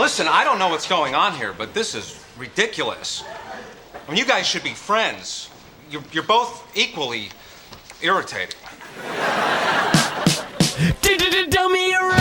Listen, I don't know what's going on here, but this is ridiculous. I mean, you guys should be friends. You're, you're both equally irritating. Dummy.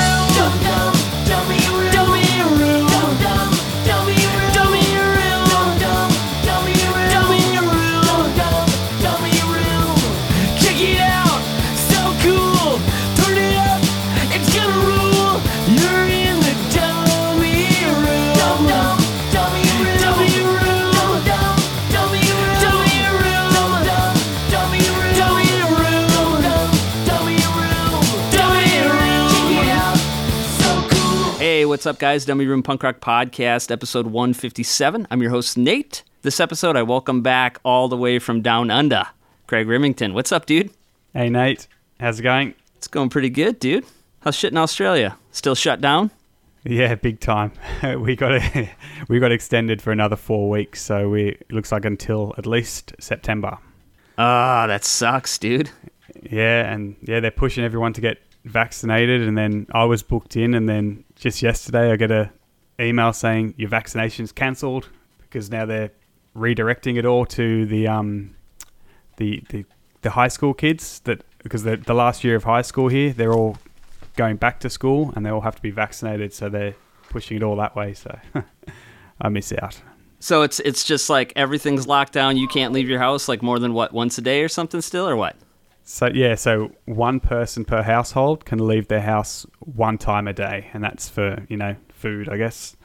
What's up, guys? Dummy Room Punk Rock Podcast, episode 157. I'm your host, Nate. This episode, I welcome back all the way from down under, Craig Remington. What's up, dude? Hey Nate, how's it going? It's going pretty good, dude. How's shit in Australia? Still shut down? Yeah, big time. we got we got extended for another four weeks, so we it looks like until at least September. Ah, that sucks, dude. Yeah, and yeah, they're pushing everyone to get vaccinated, and then I was booked in, and then just yesterday I get a email saying your vaccination's cancelled because now they're redirecting it all to the um the the, the high school kids that because the the last year of high school here they're all going back to school and they all have to be vaccinated, so they're pushing it all that way. So I miss out. So it's it's just like everything's locked down. You can't leave your house like more than what once a day or something still, or what? So yeah, so one person per household can leave their house one time a day, and that's for you know food, I guess.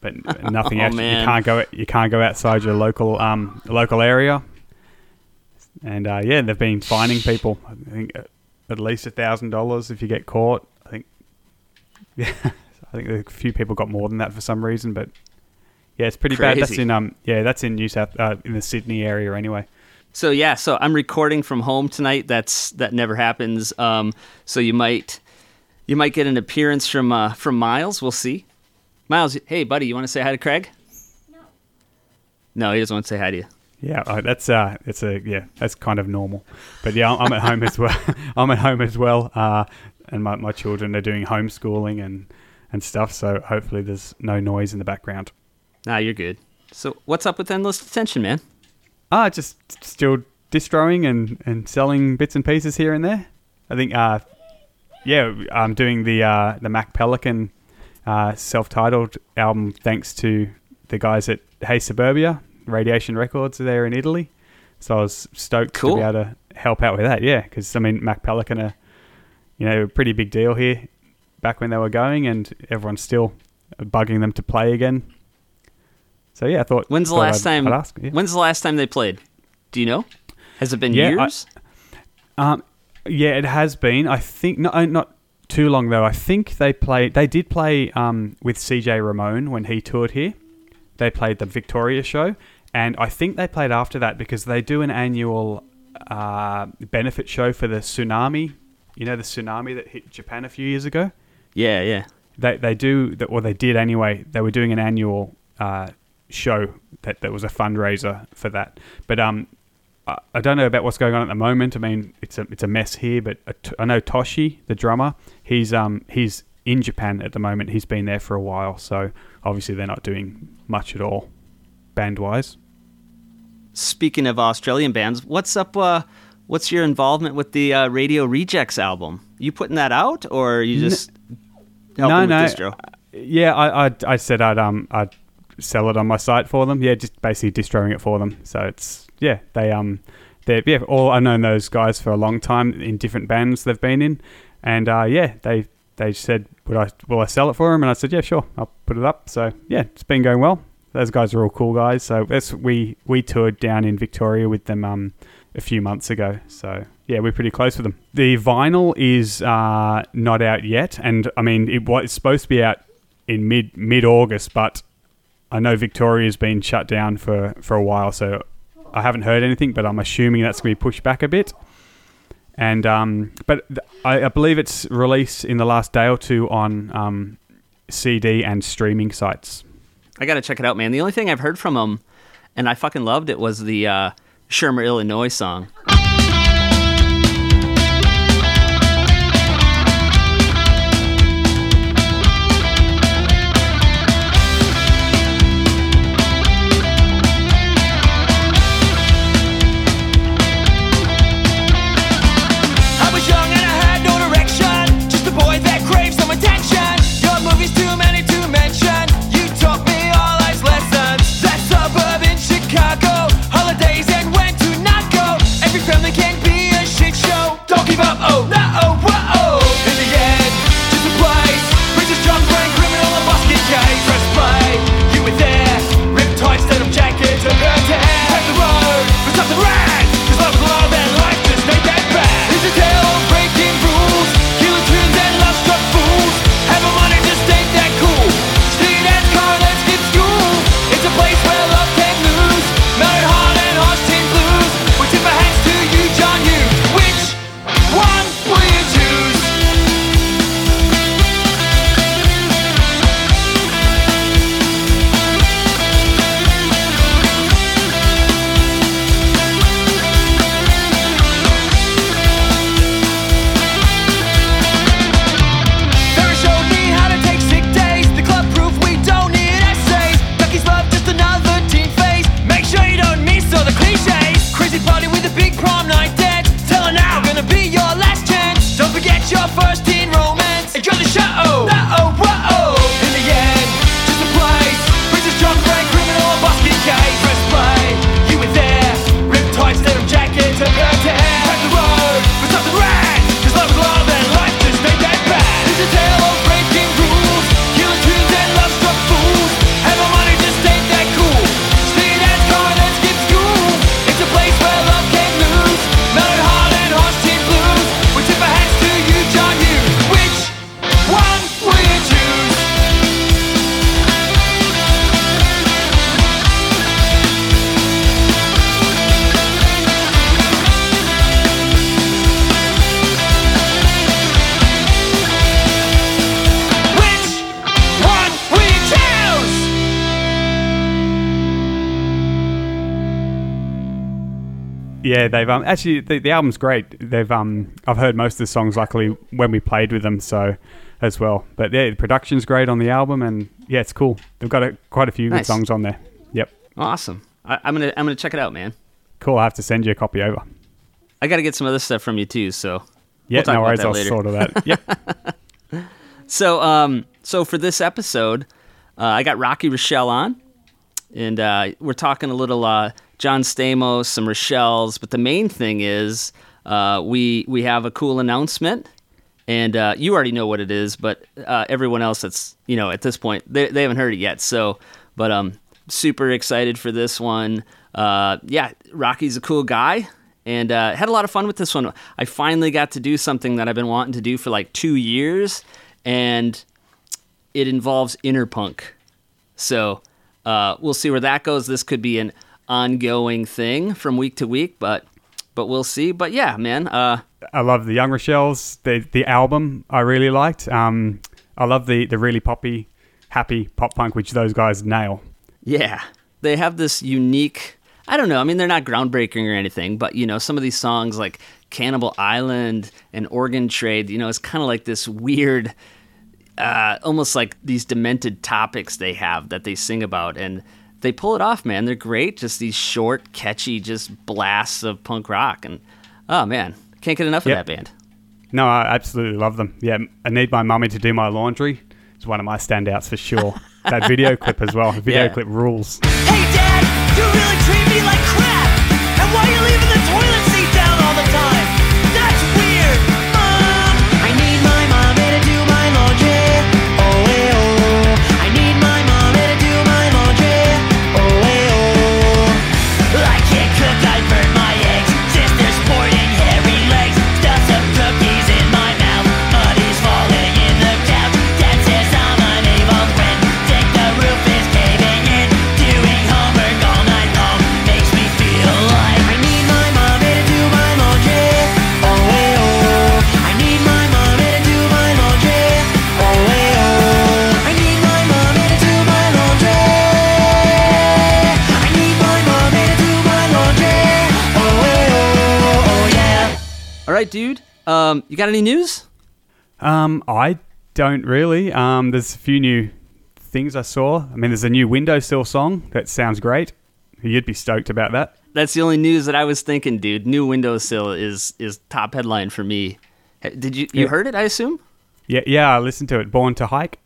But nothing Oh, else. man. You can't go. You can't go outside your local um local area. And uh, yeah, they've been fining people. I think at least a thousand dollars if you get caught. I think. Yeah, I think a few people got more than that for some reason, but yeah, it's pretty bad. That's in um yeah, that's in New South uh, in the Sydney area anyway. So yeah, so I'm recording from home tonight. That's that never happens. Um, so you might you might get an appearance from uh, from Miles. We'll see. Miles, hey buddy, you want to say hi to Craig? No. No, he doesn't want to say hi to you. Yeah, uh, that's uh, it's a yeah, that's kind of normal. But yeah, I'm at home as well. I'm at home as well, uh, and my, my children are doing homeschooling and and stuff. So hopefully there's no noise in the background. Nah, you're good. So what's up with endless detention, man? Ah, just still distroing and and selling bits and pieces here and there. I think uh, yeah, I'm doing the uh, the Mach Pelican uh, self-titled album thanks to the guys at Hey Suburbia Radiation Records there in Italy. So I was stoked Cool. to be able to help out with that. Yeah, because I mean Mach Pelican are you know a pretty big deal here back when they were going, and everyone's still bugging them to play again. So yeah, I thought. When's the thought last I'd- time? I'd ask, yeah. When's the last time they played? Do you know? Has it been Yeah, I- years? Um, yeah, it has been. I think not uh, not too long though. I think they played. They did play um, with CJ Ramone when he toured here. They played the Victoria show, and I think they played after that because they do an annual uh, benefit show for the tsunami. You know the tsunami that hit Japan a few years ago. yeah, yeah. They they do that, or they did anyway. They were doing an annual uh, show that that was a fundraiser for that. But um, I, I don't know about what's going on at the moment. I mean, it's a it's a mess here. But uh, T- I know Toshi, the drummer, he's um he's in Japan at the moment. He's been there for a while, so obviously they're not doing much at all, band wise. Speaking of Australian bands, what's up? Uh, what's your involvement with the uh, Radio Rejects album? You putting that out, or are you just helping no, with no. distro? Yeah, I, I I said I'd um I'd sell it on my site for them. Yeah, just basically distroing it for them. So it's yeah they um they yeah all I've known those guys for a long time in different bands they've been in, and uh, yeah they they said would I will I sell it for them and I said yeah sure I'll put it up. So yeah it's been going well. Those guys are all cool guys. So that's we we toured down in Victoria with them um a few months ago. So yeah, we're pretty close with them. The vinyl is uh, not out yet, and I mean it was supposed to be out in mid mid August, but I know Victoria's been shut down for for a while, so I haven't heard anything. But I'm assuming that's going to be pushed back a bit. And um, but th- I, I believe it's released in the last day or two on um, CD and streaming sites. I gotta check it out, man. The only thing I've heard from them, and I fucking loved it, was the uh, Shermer, Illinois song. Yeah, they've um actually the, the album's great. They've um I've heard most of the songs luckily when we played with them so as well. But yeah, the production's great on the album and yeah, it's cool. They've got a, quite a few Nice. good songs on there. Yep. Awesome. I, I'm gonna I'm gonna check it out, man. Cool. I have to send you a copy over. I got to get some other stuff from you too. So Yeah, talk no worries. I'll later. sort of that. Yep. So, um, so for this episode, uh, I got Rocky Rochelle on, and uh, we're talking a little uh, John Stamos, some Rochelles, but the main thing is uh, we we have a cool announcement, and uh, you already know what it is, but uh, everyone else that's you know at this point they they haven't heard it yet. So, but um, super excited for this one. Uh, yeah, Rocky's a cool guy. And uh, had a lot of fun with this one. I finally got to do something that I've been wanting to do for like two years, and it involves interpunk. So uh, we'll see where that goes. This could be an ongoing thing from week to week, but but we'll see. But yeah, man, uh, I love the Young Rochelle's the the album. I really liked. Um, I love the the really poppy, happy pop punk which those guys nail. yeah, they have this unique. I don't know. I mean, they're not groundbreaking or anything, but you know, some of these songs like Cannibal Island and Organ Trade, you know, it's kind of like this weird, uh, almost like these demented topics they have that they sing about, and they pull it off, man. They're great. Just these short, catchy, just blasts of punk rock, and oh man, can't get enough Yep. of that band. No, I absolutely love them. Yeah, I need my mummy to do my laundry. It's one of my standouts for sure. that video clip as well. Video Yeah. clip rules. Hey, Dad, you really treat me like crap. And why are you leaving the right, dude. Um, you got any news? Um, I don't really. Um, there's a few new things I saw. I mean, there's a new Windowsill song that sounds great. You'd be stoked about that. That's the only news that I was thinking, dude. New windowsill is is top headline for me. Did you you Yeah. heard it? I assume. Yeah, yeah. I listened to it. Born to Hike.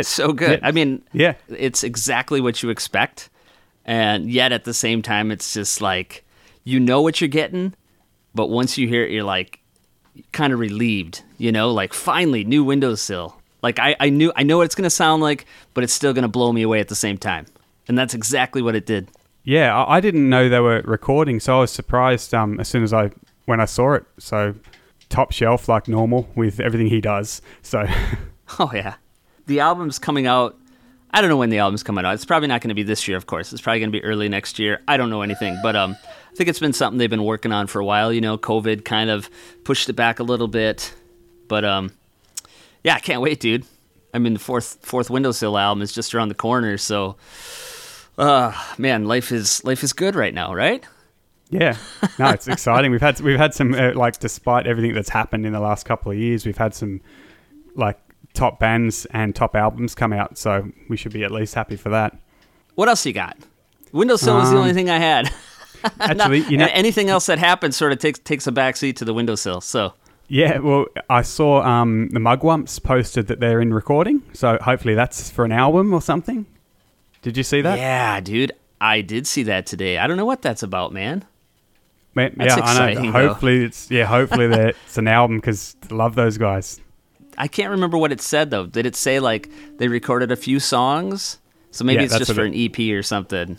Yeah, so good. I mean, Yeah. it's exactly what you expect, and yet at the same time, it's just like you know what you're getting, but once you hear it, you're like kind of relieved. You know, like finally new windowsill. Like I, I knew I know what it's gonna sound like, but it's still gonna blow me away at the same time, and that's exactly what it did. Yeah, I, I didn't know they were recording, so I was surprised um, as soon as I when I saw it. So top shelf like normal with everything he does. So Oh yeah, the album's coming out. I don't know when the album's coming out. It's probably not going to be this year, of course. It's probably going to be early next year. I don't know anything, but um, I think it's been something they've been working on for a while. You know, COVID kind of pushed it back a little bit, but um, yeah, I can't wait, dude. I mean, the fourth fourth Windowsill album is just around the corner, so uh man, life is life is good right now, right? yeah, no, it's exciting. We've had we've had some uh, like despite everything that's happened in the last couple of years, we've had some like top bands and top albums come out. So we should be at least happy for that. What else you got? Windowsill was the Um, only thing I had. Actually, you know, anything else that happens sort of takes takes a backseat to the windowsill. So Yeah, well, I saw um, the Mugwumps posted that they're in recording, so hopefully that's for an album or something. Did you see that? yeah, dude, I did see that today. I don't know what that's about, man. Ma- That's yeah, I know. exciting, though. Hopefully it's yeah, hopefully that it's an album because love those guys. I can't remember what it said though. Did it say like they recorded a few songs? So maybe Yeah, it's just for it- an EP or something.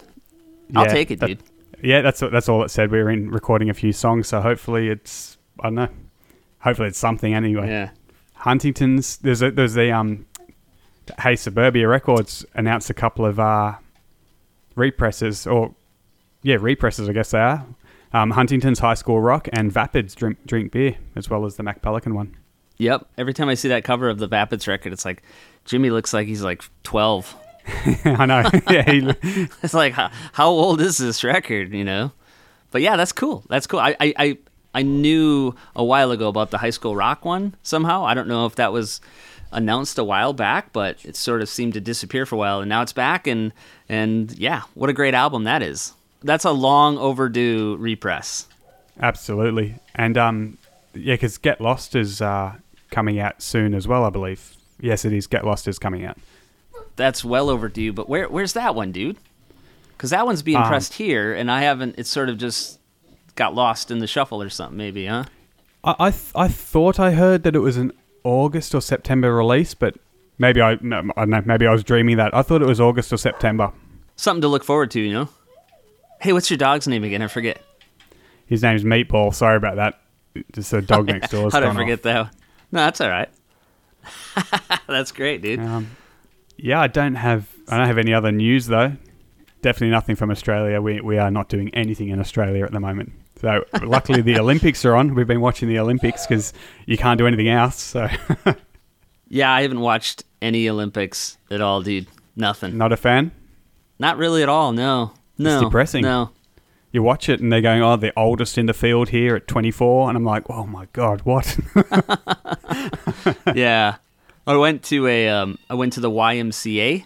I'll take it, that- dude. Yeah, that's that's all it said. We were in recording a few songs, so hopefully it's I don't know. Hopefully it's something anyway. Yeah. Huntington's there's a there's the um Hey Suburbia Records announced a couple of uh represses or yeah represses I guess they are um, Huntington's High School Rock and Vapids drink drink beer as well as the Mach Pelican one. Yep. Every time I see that cover of the Vapids record, it's like Jimmy looks like he's like 12. I know. yeah, he, It's like how, how old is this record, you know? But yeah, that's cool. That's cool. I, I, I, I knew a while ago about the high school rock one somehow. I don't know if that was announced a while back, but it sort of seemed to disappear for a while and now it's back and and yeah, what a great album that is. That's a long overdue repress. absolutely. And um yeah, because Get Lost is uh, coming out soon as well, I believe. Yes, it is. Get Lost is coming out. That's well overdue, but where where's that one, dude? Cuz that one's being Um, pressed here and I haven't it's sort of just got lost in the shuffle or something maybe, huh? I I, th- I thought I heard that it was an August or September release, but maybe I no, I don't know. Maybe I was dreaming that. I thought it was August or September. Something to look forward to, you know? Hey, what's your dog's name again? I forget. His name's Meatball. Sorry about that. Just a dog next door. How did I gone off. forget that? No, that's all right. that's great, dude. Um, yeah, I don't have I don't have any other news though. Definitely nothing from Australia. We we are not doing anything in Australia at the moment. So luckily the Olympics are on. We've been watching the Olympics because you can't do anything else. So Yeah, I haven't watched any Olympics at all, dude. Nothing. not a fan. Not really at all. No. No. It's depressing. No. You watch it and they're going, "Oh, the oldest in the field here at 24," and I'm like, "Oh my god, what?" yeah. I went to a um, I went to the YMCA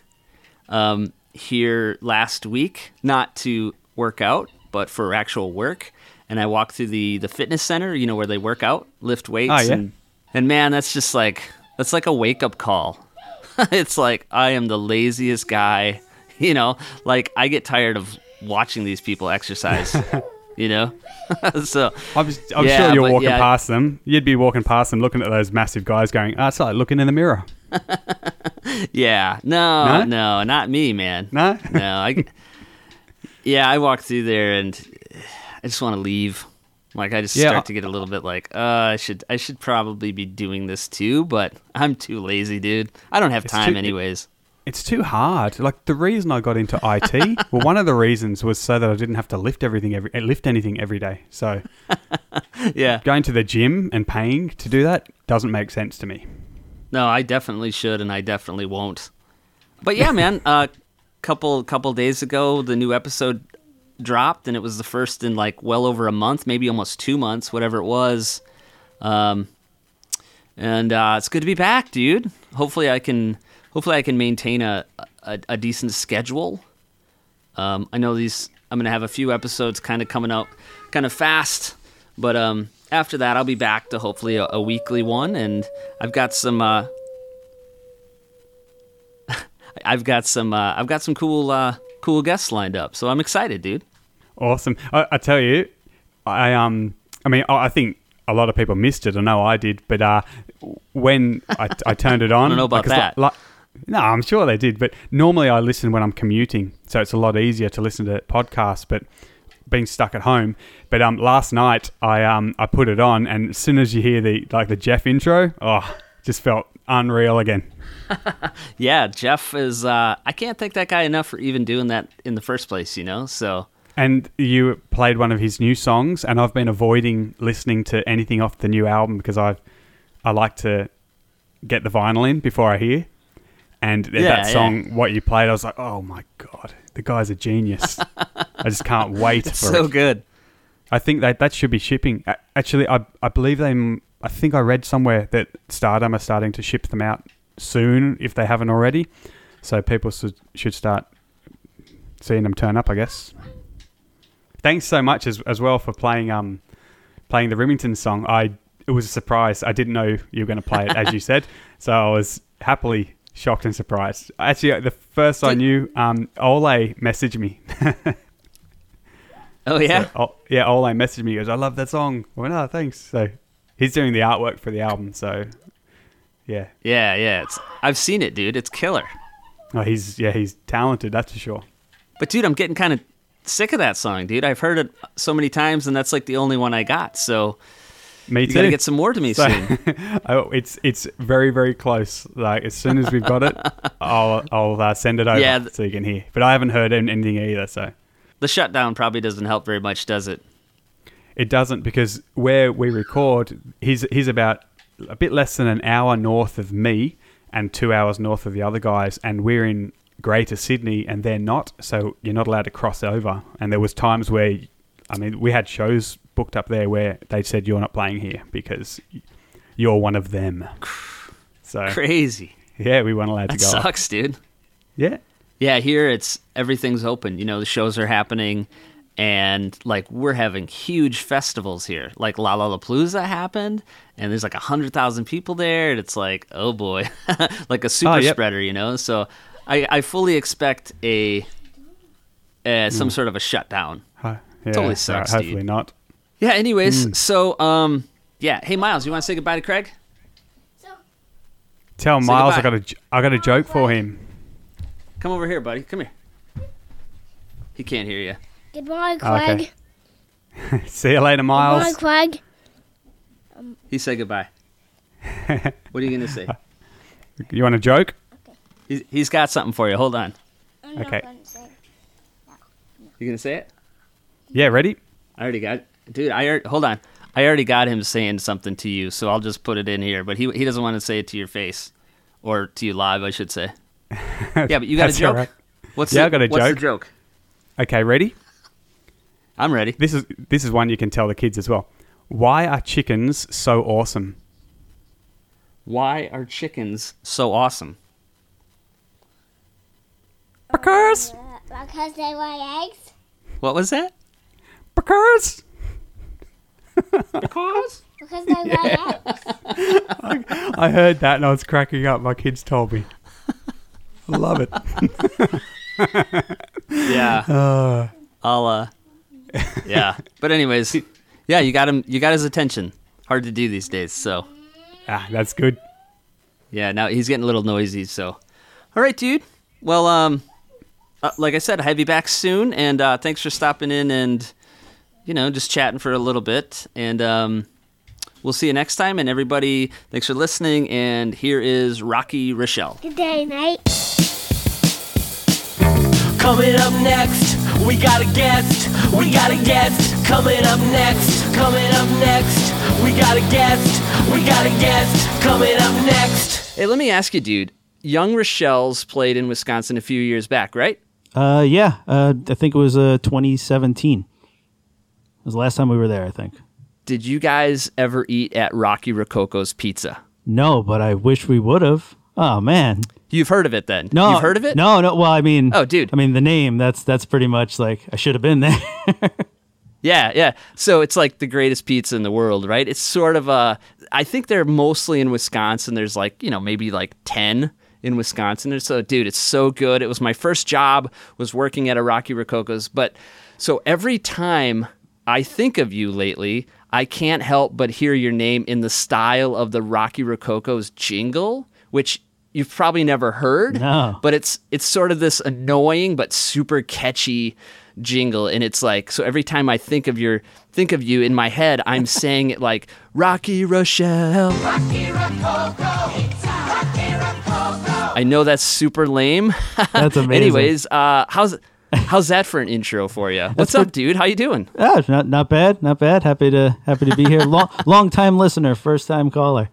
um, here last week, not to work out, but for actual work. And I walked through the the fitness center, you know, where they work out, lift weights, Oh, yeah. and and man, that's just like that's like a wake up call. it's like I am the laziest guy, you know. Like I get tired of watching these people exercise, you know. so I'm, I'm Yeah, sure you're walking yeah. past them. You'd be walking past them, looking at those massive guys, going, "Ah, it's like looking in the mirror." yeah, no, No? no, not me, man. No? no. I, yeah, I walk through there and I just want to leave. Like I just Yeah. start to get a little bit like, uh, I should, I should probably be doing this too, but I'm too lazy, dude. I don't have It's time too- anyways. It's too hard. Like the reason I got into IT, well, one of the reasons was so that I didn't have to lift everything every eh, lift anything every day. So yeah, going to the gym and paying to do that doesn't make sense to me. no, I definitely should, and I definitely won't. But yeah, man, a uh, couple couple days ago, the new episode dropped, and it was the first in like well over a month, maybe almost two months, whatever it was. Um, and uh, it's good to be back, dude. Hopefully, I can hopefully I can maintain a a, a decent schedule. Um, I know these. I'm gonna have a few episodes kind of coming out, kind of fast, but um, after that, I'll be back to hopefully a, a weekly one, and I've got some. Uh, I've got some uh, I've got some cool uh, cool guests lined up, so I'm excited, dude. Awesome. I, I tell you, I um, I mean, I I think a lot of people missed it. I know I did, but uh, when I, I turned it on, I don't know about because, that. Like, no, I'm sure they did, but normally I listen when I'm commuting, so it's a lot easier to listen to podcasts. But being stuck at home, but um, last night I um, I put it on, and as soon as you hear the like the Jeff intro, oh, just felt unreal again. Yeah, Jeff is. Uh, I can't thank that guy enough for even doing that in the first place. You know, so And you played one of his new songs, and I've been avoiding listening to anything off the new album because I I like to get the vinyl in before I hear. And th- Yeah, that yeah. song, what you played, I was like, oh my god, the guy's a genius. I just can't wait for it. It's so it. good. I think that that should be shipping. A- Actually, I I believe they. m- I think I read somewhere that Stardumb are starting to ship them out soon if they haven't already. So people should should start seeing them turn up. I guess. Thanks so much as as well for playing um playing the Remington song. I it was a surprise. I didn't know you were going to play it as you said. So I was happily shocked and surprised. Actually, the first I knew, um, Ole messaged me. Oh yeah, So, oh, yeah, Ole messaged me. He goes, I love that song. I went, oh, thanks. So he's doing the artwork for the album. So yeah, yeah, yeah. It's I've seen it, dude. It's killer. oh, he's yeah, he's talented. That's for sure. But dude, I'm getting kind of sick of that song, dude. I've heard it so many times, and that's like the only one I got. So Me you too. gotta get some more to me So- soon. oh, it's it's very very close. Like as soon as we've got it, I'll I'll uh, send it over Yeah, th- so you can hear. But I haven't heard an- anything either. So The shutdown probably doesn't help very much, does it? it doesn't because where we record, he's he's about a bit less than an hour north of me and two hours north of the other guys, and we're in Greater Sydney and they're not, so you're not allowed to cross over. And there was times where, I mean, we had shows booked up there where they said you're not playing here because you're one of them. So Crazy. yeah, we weren't allowed That to go. sucks, dude. Yeah, Yeah, here it's everything's open. You know, the shows are happening, and like we're having huge festivals here. Like La La Lollapalooza happened, and there's like a hundred thousand people there, and it's like, oh boy, like a super Oh, yep. spreader, you know. So I, I fully expect a, uh, some sort of a shutdown. Yeah. Totally sucks, hopefully dude. not. Yeah. Anyways, Hmm. so um, yeah. Hey, Miles, you want to say goodbye to Craig? So, Tell Say Miles I got a j- I got a joke for him. Come over here, buddy. Come here. He can't hear you. Goodbye, Craig. Okay. Craig. See you later, Miles. Goodbye, Craig. He said goodbye. what are you gonna say? You want a joke? He's, he's got something for you. Hold on. I'm Okay. not going to say. You gonna say it? Yeah, ready? I already got, dude. I already, hold on. I already got him saying something to you, so I'll just put it in here. But he he doesn't want to say it to your face, or to you live, I should say. Yeah, but you got a joke. all right. What's Yeah, the, I got a what's joke. the joke? Okay, ready? I'm ready. This is this is one you can tell the kids as well. Why are chickens so awesome? Why are chickens so awesome? Because Uh, because they lay eggs. What was that? because Because Because they lay eggs. I heard that and I was cracking up. My kids told me. I love it. yeah, Uh, I'll uh, yeah. But anyways, yeah, you got him. You got his attention. Hard to do these days. So ah, that's good. Yeah, now he's getting a little noisy. So, all right, dude. Well, um, uh, like I said, I'll have you back soon, and uh, thanks for stopping in and you know just chatting for a little bit. And um, we'll see you next time. And everybody, thanks for listening. And here is Rocky Rochelle. Good day, mate. Coming up next, we got a guest. We got a guest. Coming up next. Coming up next, we got a guest. We got a guest. Coming up next. Hey, let me ask you, dude. Young Rochelle's played in Wisconsin a few years back, right? Uh, yeah, uh, I think it was uh 2017. It was the last time we were there. I think. Did you guys ever eat at Rocky Rococo's Pizza? No, but I wish we would have. Oh man, You've heard of it then? no, You've heard of it? No, no. Well, I mean, Oh, dude. I mean the name. That's that's pretty much like I should have been there. Yeah, yeah. So it's like the greatest pizza in the world, right? It's sort of a. I think they're mostly in Wisconsin. There's like you know maybe like ten in Wisconsin. And so, uh, dude, it's so good. It was my first job was working at a Rocky Rococo's. But so every time I think of you lately, I can't help but hear your name in the style of the Rocky Rococo's jingle, which you've probably never heard. No. But it's it's sort of this annoying but super catchy jingle and it's like so every time I think of your think of you in my head I'm saying it like Rocky Rochelle. Rocky Rococo! I know that's super lame. That's amazing. Anyways, uh how's how's that for an intro for you? What's up, dude? How you doing? Ah, not not bad, not bad. Happy to happy to be here. Long long time listener, first time caller.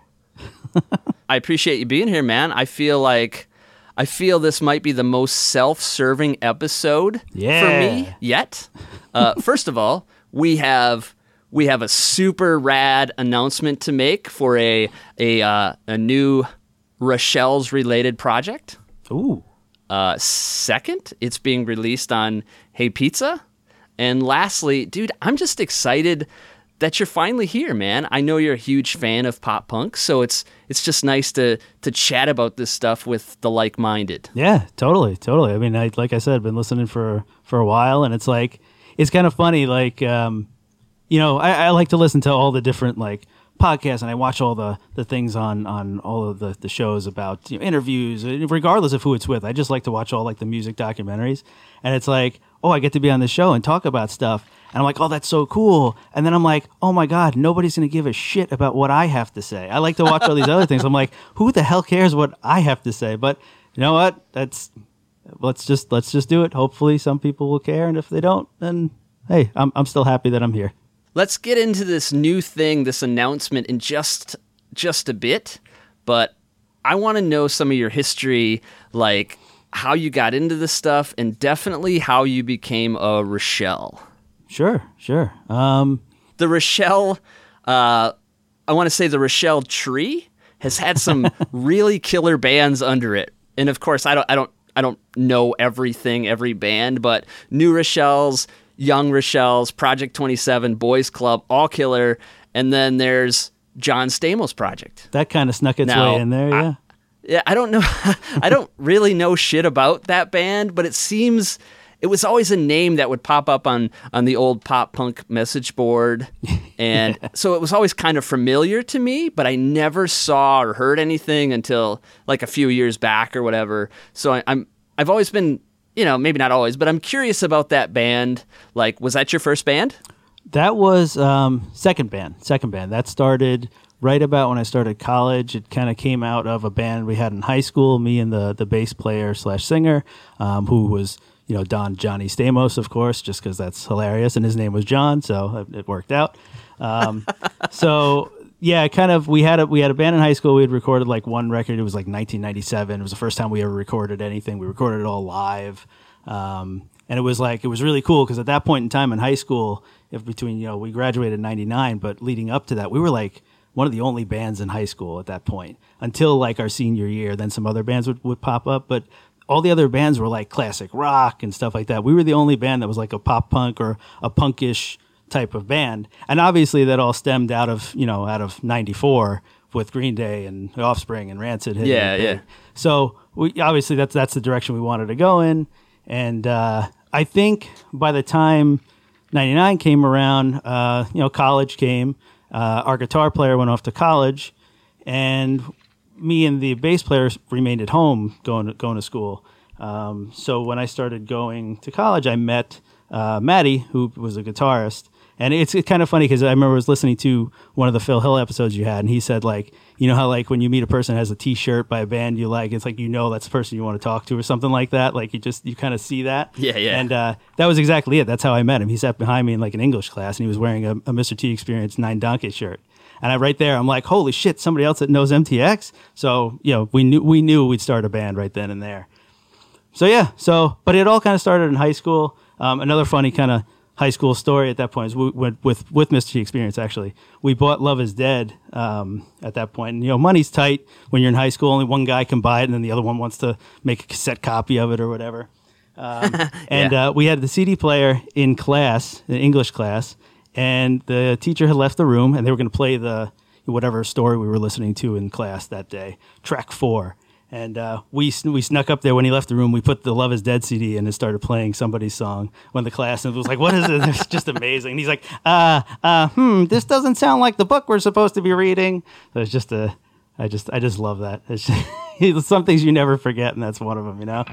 I appreciate you being here, man. I feel like I feel this might be the most self-serving episode for me yet. Uh, first of all, we have we have a super rad announcement to make for a a uh, a new Rochelle's related project. Ooh, Uh, second, it's being released on Hey Pizza. And lastly, dude, I'm just excited that you're finally here, man. I know you're a huge fan of pop punk, so it's it's just nice to to chat about this stuff with the like-minded. yeah, totally, totally. I mean, I, like I said, I've been listening for for a while, and it's like it's kind of funny. Like, um, you know, I, I like to listen to all the different like podcasts, and I watch all the the things on on all of the the shows about you know, interviews, regardless of who it's with. I just like to watch all like the music documentaries, and it's like, oh, I get to be on the show and talk about stuff. And I'm like, oh, that's so cool. And then I'm like, oh my God, nobody's going to give a shit about what I have to say. I like to watch all these other things. I'm like, who the hell cares what I have to say? But you know what? That's let's just let's just do it. Hopefully, some people will care, and if they don't, then hey, I'm I'm still happy that I'm here. Let's get into this new thing, this announcement in just just a bit, but I want to know some of your history like how you got into this stuff and definitely how you became a Rochelle. Sure, sure. Um, the Rochelle, uh, I want to say the Rochelle tree has had some really killer bands under it, and of course, I don't, I don't, I don't know everything, every band, but New Rochelle's, Young Rochelle's, Project Twenty Seven, Boys Club, all killer, and then there's John Stamos Project. that kind of snuck its Now, way in there. I- Yeah. Yeah, I don't know. I don't really know shit about that band, but it seems it was always a name that would pop up on on the old pop punk message board, and so it was always kind of familiar to me. But I never saw or heard anything until like a few years back or whatever. So I, I'm I've always been. You know, maybe not always, but I'm curious about that band. Like, was that your first band? That was um, second band. Second band. That started right about when I started college. It kind of came out of a band we had in high school. Me and the the bass player slash singer, um, who was you know Don Johnny Stamos, of course, just because that's hilarious, and his name was John, so it, worked out. Um, so yeah, kind of. We had a we had a band in high school. We had recorded like one record. It was like 1997. It was the first time we ever recorded anything. We recorded it all live. Um, and it was like it was really cool because at that point in time in high school, if between you know we graduated in '99, but leading up to that, we were like one of the only bands in high school at that point until like our senior year. Then some other bands would, would pop up, but all the other bands were like classic rock and stuff like that. We were the only band that was like a pop punk or a punkish type of band, and obviously that all stemmed out of you know out of '94 with Green Day and Offspring and Rancid. hitting Yeah, yeah. So we obviously that's that's the direction we wanted to go in, and uh, I think by the time '99 came around, uh, you know, college came. Uh, our guitar player went off to college, and me and the bass player remained at home going to, going to school. Um, so when I started going to college, I met uh, Maddie, who was a guitarist. And it's, it's kind of funny because I remember I was listening to one of the Phil Hill episodes you had, and he said like, you know how like when you meet a person that has a T-shirt by a band you like, it's like you know that's the person you want to talk to or something like that. Like you just you kind of see that. Yeah, yeah. And uh, that was exactly it. That's how I met him. He sat behind me in like an English class, and he was wearing a, a Mr. T Experience Nine Donkey shirt. And I right there, I'm like, holy shit, somebody else that knows MTX. So you know, we knew we knew we'd start a band right then and there. So yeah, so but it all kind of started in high school. Um, another funny kind of high school story at that point is we went with with Mr. T Experience. Actually, we bought Love Is Dead um, at that point. And, you know, money's tight when you're in high school. Only one guy can buy it, and then the other one wants to make a cassette copy of it or whatever. Um, and uh, we had the CD player in class, in English class, and the teacher had left the room, and they were going to play the whatever story we were listening to in class that day, track four. And uh, we we snuck up there when he left the room. We put the Love Is Dead CD in and started playing somebody's song when the class and was like, "What is it?" It's just amazing. And he's like, "Uh, uh, hmm, this doesn't sound like the book we're supposed to be reading." So it's just a, I just I just love that. It's just, some things you never forget, and that's one of them. You know.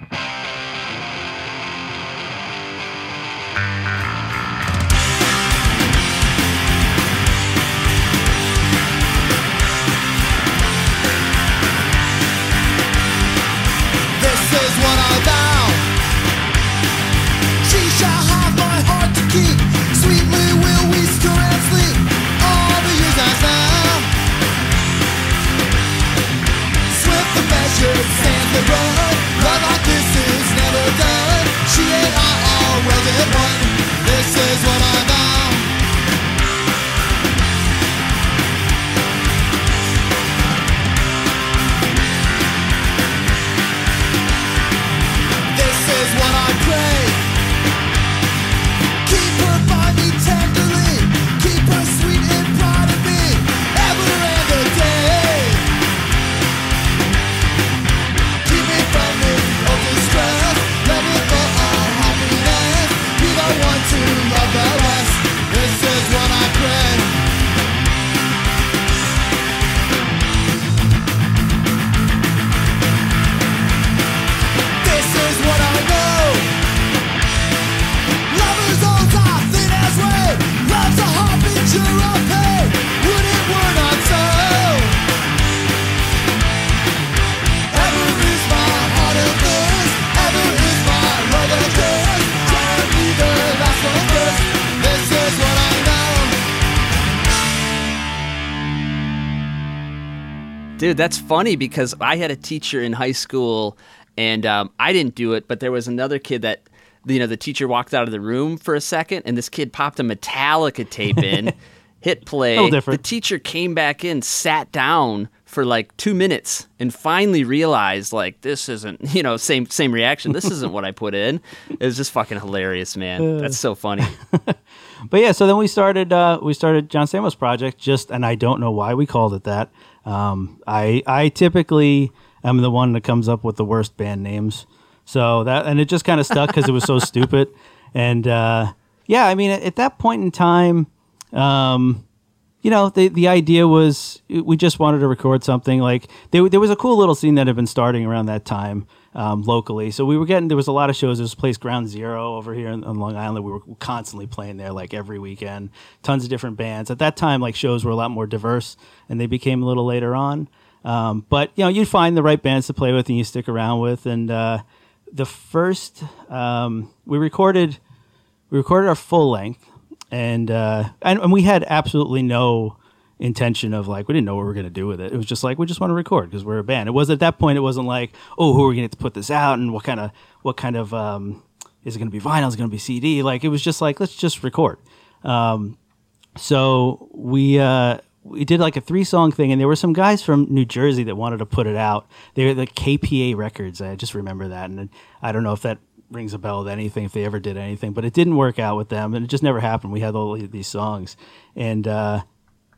The measured, the run. Love like this is never done. She and I are welded one. Dude, that's funny because I had a teacher in high school, and um, I didn't do it, but there was another kid that, you know, the teacher walked out of the room for a second, and this kid popped a Metallica tape in, hit play. Different. The teacher came back in, sat down for like two minutes, and finally realized like this isn't, you know, same same reaction. This isn't what I put in. It was just fucking hilarious, man. That's so funny. But yeah, so then we started uh, we started John Stamos project. Just and I don't know why we called it that. Um, I I typically am the one that comes up with the worst band names. So that and it just kind of stuck because it was so stupid. And uh, yeah, I mean at, at that point in time, um, you know, the the idea was we just wanted to record something. Like there, there was a cool little scene that had been starting around that time um, locally. So we were getting there was a lot of shows. There was a place Ground Zero over here on, on Long Island. We were constantly playing there, like every weekend. Tons of different bands. At that time, like shows were a lot more diverse, and they became a little later on. Um, but you know, you'd find the right bands to play with, and you stick around with. And uh, the first um, we recorded, we recorded our full length and uh, and, and we had absolutely no intention of like we didn't know what we were going to do with it. It was just like we just want to record because we're a band. It was at that point. It wasn't like oh who are we going to put this out and what kind of what kind of um, is it going to be vinyl? Is it going to be CD? Like it was just like let's just record. Um, so we uh, we did like a three song thing, and there were some guys from New Jersey that wanted to put it out. They were the KPA Records. I just remember that, and I don't know if that rings a bell with anything if they ever did anything, but it didn't work out with them, and it just never happened. We had all these songs, and uh,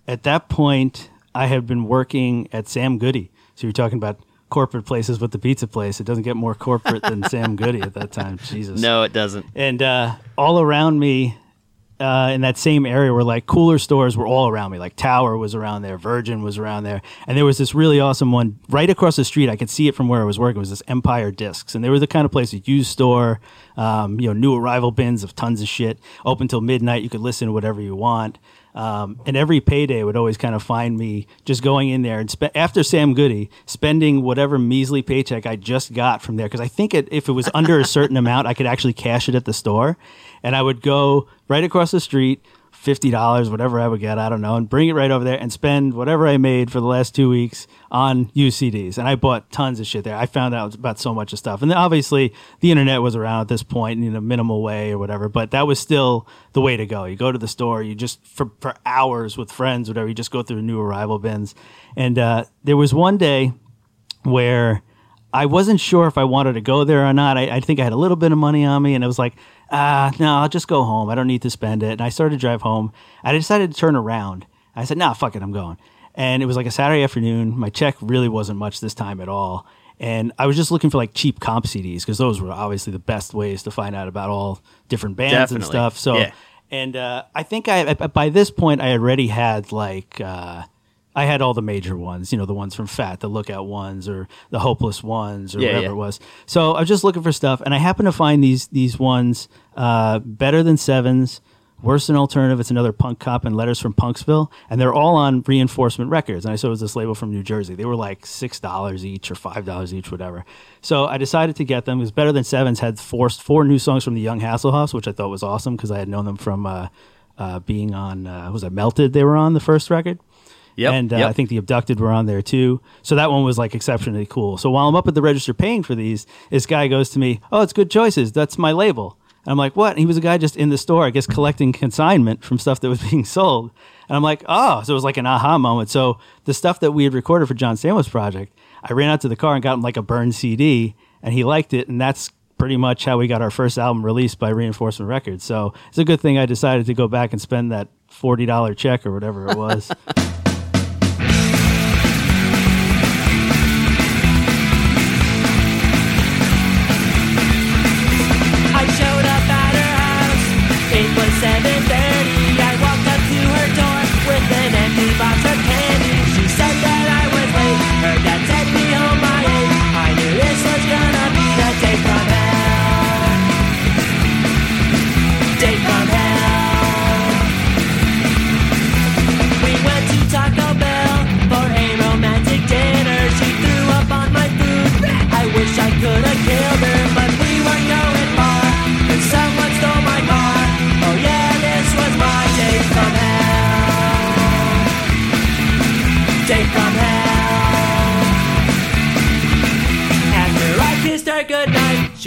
at that point, I had been working at Sam Goody. So you're talking about corporate places with the pizza place. It doesn't get more corporate than Sam Goody at that time. Jesus. No, it doesn't. And uh, all around me, uh, in that same area were like cooler stores were all around me. Like Tower was around there, Virgin was around there, and there was this really awesome one right across the street. I could see it from where I was working. It was this Empire Discs, and they were the kind of place a used store, um, you know, new arrival bins of tons of shit, open till midnight. You could listen to whatever you want. Um, and every payday would always kind of find me just going in there and spe- after Sam Goody spending whatever measly paycheck I just got from there because I think it, if it was under a certain amount I could actually cash it at the store, and I would go right across the street, fifty dollars, whatever I would get, I don't know, and bring it right over there and spend whatever I made for the last two weeks on UCDs. And I bought tons of shit there. I found out about so much of stuff, and then obviously the internet was around at this point in a minimal way or whatever. But that was still the way to go. You go to the store, you just for for hours with friends, whatever. You just go through new arrival bins, and uh, there was one day where I wasn't sure if I wanted to go there or not. I, I think I had a little bit of money on me, and it was like, ah, no, I'll just go home. I don't need to spend it. And I started to drive home. I decided to turn around. I said, nah, fuck it, I'm going. And it was like a Saturday afternoon. My check really wasn't much this time at all. And I was just looking for like cheap comp CDs because those were obviously the best ways to find out about all different bands and stuff. So, Yeah. and uh, I think I by this point I already had like uh, I had all the major ones, you know, the ones from Fat, the Lookout ones, or the Hopeless ones, or Yeah, whatever yeah. it was. So I was just looking for stuff, and I happened to find these these ones, uh, better than Sevens, worse than Alternative. It's another punk cop and Letters from Punksville, and they're all on Reinforcement Records. And I saw it was this label from New Jersey. They were like six dollars each or five dollars each, whatever. So I decided to get them. It was better than Sevens had forced four new songs from the Young Hasselhoffs, which I thought was awesome because I had known them from uh, uh, being on uh, was it Melted? They were on the first record. Yep, And uh, yep. I think the Abducted were on there too. So that one was like exceptionally cool. So while I'm up at the register paying for these, this guy goes to me, "Oh, it's good choices. That's my label." And I'm like, "What?" And he was a guy just in the store, I guess, collecting consignment from stuff that was being sold. And I'm like, "Oh!" So it was like an aha moment. So the stuff that we had recorded for John Stamos project, I ran out to the car and got him like a burned CD, and he liked it, and that's pretty much how we got our first album released by Reinforcement Records. So it's a good thing I decided to go back and spend that forty dollar check or whatever it was.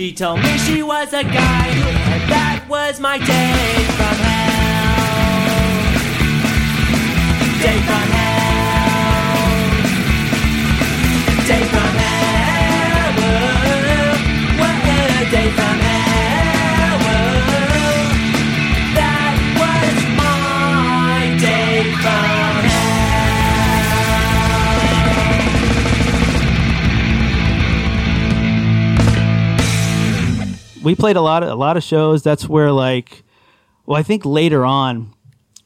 she told me she was a guy, and that was my day from hell. Day from hell. Day from hell. We played a lot of a lot of shows. That's where like, well, I think later on,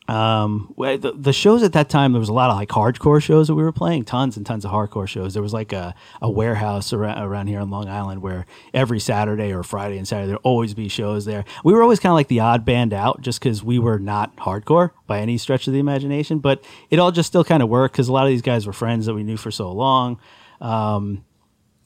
um, the, the shows at that time there was a lot of like hardcore shows that we were playing, tons and tons of hardcore shows. There was like a, a warehouse around, around here on Long Island where every Saturday or Friday and Saturday there'd always be shows there. We were always kind of like the odd band out just because we were not hardcore by any stretch of the imagination, but it all just still kind of worked because a lot of these guys were friends that we knew for so long Um,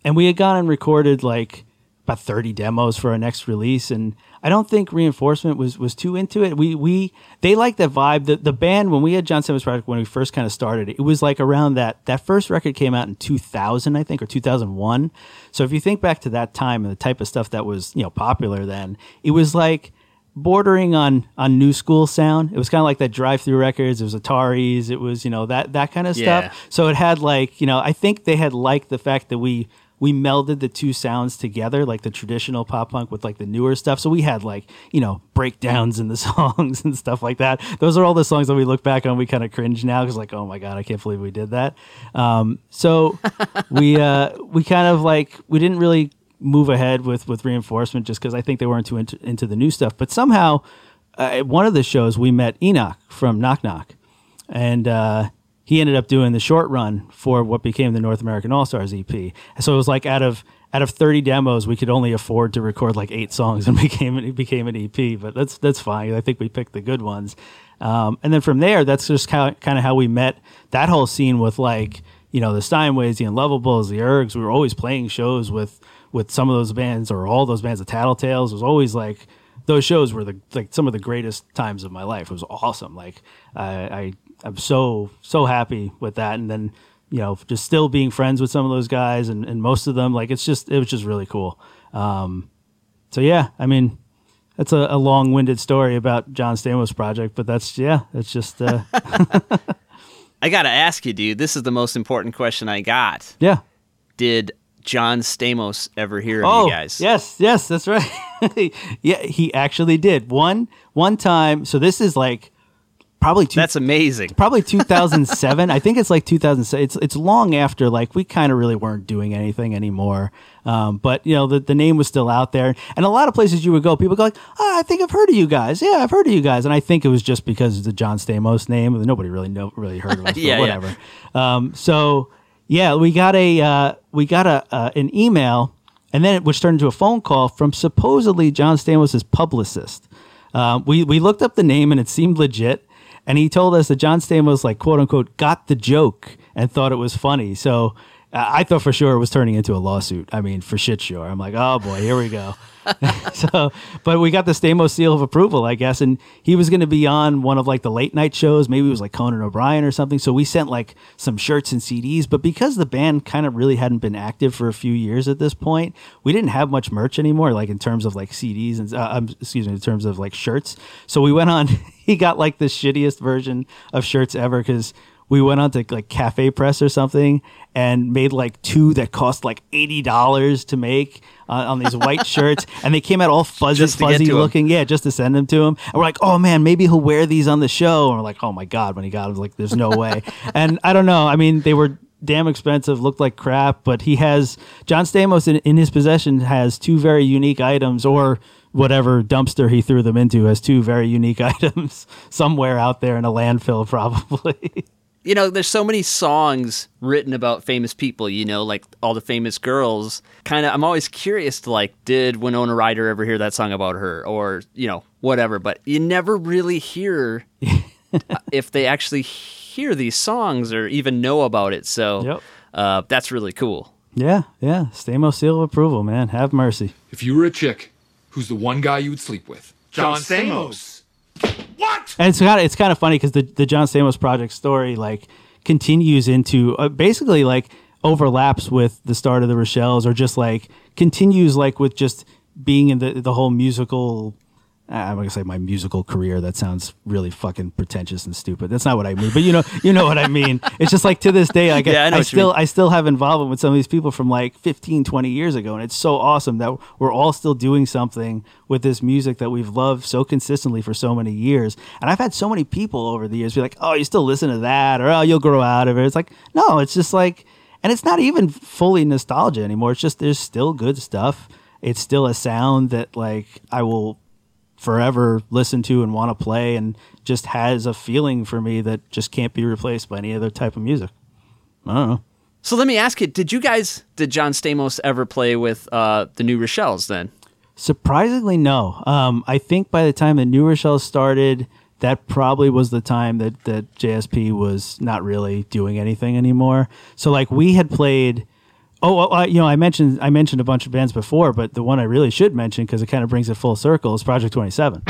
and we had gone and recorded like about 30 demos for our next release and i don't think reinforcement was was too into it. We we they liked that vibe. The, the band when we had John Stamos project when we first kind of started it was like around that that first record came out in 2000 i think or 2001 so if you think back to that time and the type of stuff that was you know popular then it was like bordering on on new school sound. It was kind of like that drive through records it was ataris it was you know that that kind of Yeah. stuff. So it had like, you know, I think they had liked the fact that we we melded the two sounds together, like the traditional pop punk with like the newer stuff. So we had like, you know, breakdowns in the songs and stuff like that. Those are all the songs that we look back on. We kind of cringe now because like, oh my god, I can't believe we did that. Um, so we uh, we kind of like we didn't really move ahead with with reinforcement just because I think they weren't too into, into the new stuff. But somehow, uh, at one of the shows we met Enoch from Knock Knock and uh, he ended up doing the short run for what became the North American All Stars EP. So it was like out of out of 30 demos, we could only afford to record like eight songs, and became it became an EP. But that's that's fine. I think we picked the good ones. Um, and then from there, that's just kind of how we met that whole scene with like you know the Steinways, the Unlovables, the Ergs. We were always playing shows with with some of those bands or all those bands. The Tattletales it was always like those shows were the like some of the greatest times of my life. It was awesome. Like I, I I'm so so happy with that. And then you know just still being friends with some of those guys and, and most of them like it's just it was just really cool. Um, so yeah, I mean that's a, a long-winded story about John Stamos project, but that's yeah, it's just uh, I gotta ask you, dude. This is the most important question I got. yeah. Did John Stamos ever hear of Oh, you guys? yes, yes, that's right. yeah, he actually did one one time. So this is like probably two, That's amazing. probably 2007. I think it's like 2007. It's it's long after like we kind of really weren't doing anything anymore. Um, but you know the the name was still out there, and a lot of places you would go, people go like, oh, I think I've heard of you guys. Yeah, I've heard of you guys, and I think it was just because it's the John Stamos name. Nobody really know really heard of us, Yeah, but yeah. whatever. Um, so yeah, we got a uh, we got a uh, an email, and then it, which turned into a phone call from supposedly John Stamos' publicist. Um, we we looked up the name and it seemed legit, and he told us that John Stamos like quote unquote got the joke and thought it was funny. So I thought for sure it was turning into a lawsuit. I mean, for shit sure. I'm like, oh boy, here we go. so, but we got the Stamos seal of approval, I guess, and he was going to be on one of like the late night shows. Maybe it was like Conan O'Brien or something. So we sent like some shirts and CDs. But because the band kind of really hadn't been active for a few years at this point, we didn't have much merch anymore, like in terms of like CDs and uh, um, excuse me, in terms of like shirts. So we went on. he got like the shittiest version of shirts ever because we went on to like Cafe Press or something and made like two that cost like eighty dollars to make uh, on these white shirts, and they came out all fuzzy, Just to get fuzzy looking. Yeah, just to send them to him. And we're like, oh man, maybe he'll wear these on the show. And we're like, oh my god, when he got them, like, there's no way. and I don't know. I mean, they were damn expensive, looked like crap, but he has John Stamos in, in his possession has two very unique items, or whatever dumpster he threw them into has two very unique items somewhere out there in a landfill, probably. You know, there's so many songs written about famous people, you know, like all the famous girls. Kind of, I'm always curious to like, did Winona Ryder ever hear that song about her or, you know, whatever, but you never really hear uh, if they actually hear these songs or even know about it. So Yep. uh, that's really cool. yeah, yeah. Stamos seal of approval, man. Have mercy. If you were a chick, who's the one guy you would sleep with? John Stamos. What? And it's kind of it's kind of funny because the the John Stamos project story like continues into uh, basically like overlaps with the start of the Rochelles or just like continues like with just being in the the whole musical. I'm gonna say my musical career. That sounds really fucking pretentious and stupid. That's not what I mean, but you know, you know what I mean. It's just like to this day, like Yeah, I I, still. I still have involvement with some of these people from like 15, 20 years ago, and it's so awesome that we're all still doing something with this music that we've loved so consistently for so many years. And I've had so many people over the years be like, "Oh, you still listen to that?" or "Oh, you'll grow out of it." It's like, no, it's just like, and it's not even fully nostalgia anymore. It's just there's still good stuff. It's still a sound that like I will forever listen to and want to play and just has a feeling for me that just can't be replaced by any other type of music. I don't know. So let me ask you, did you guys, did John Stamos ever play with uh, the Young Rochelles then? Surprisingly, no. Um, I think by the time the Young Rochelle started, that probably was the time that, that JSP was not really doing anything anymore. So like we had played. Oh, uh, you know, I mentioned I mentioned a bunch of bands before, but the one I really should mention because it kind of brings it full circle is Project Twenty Seven.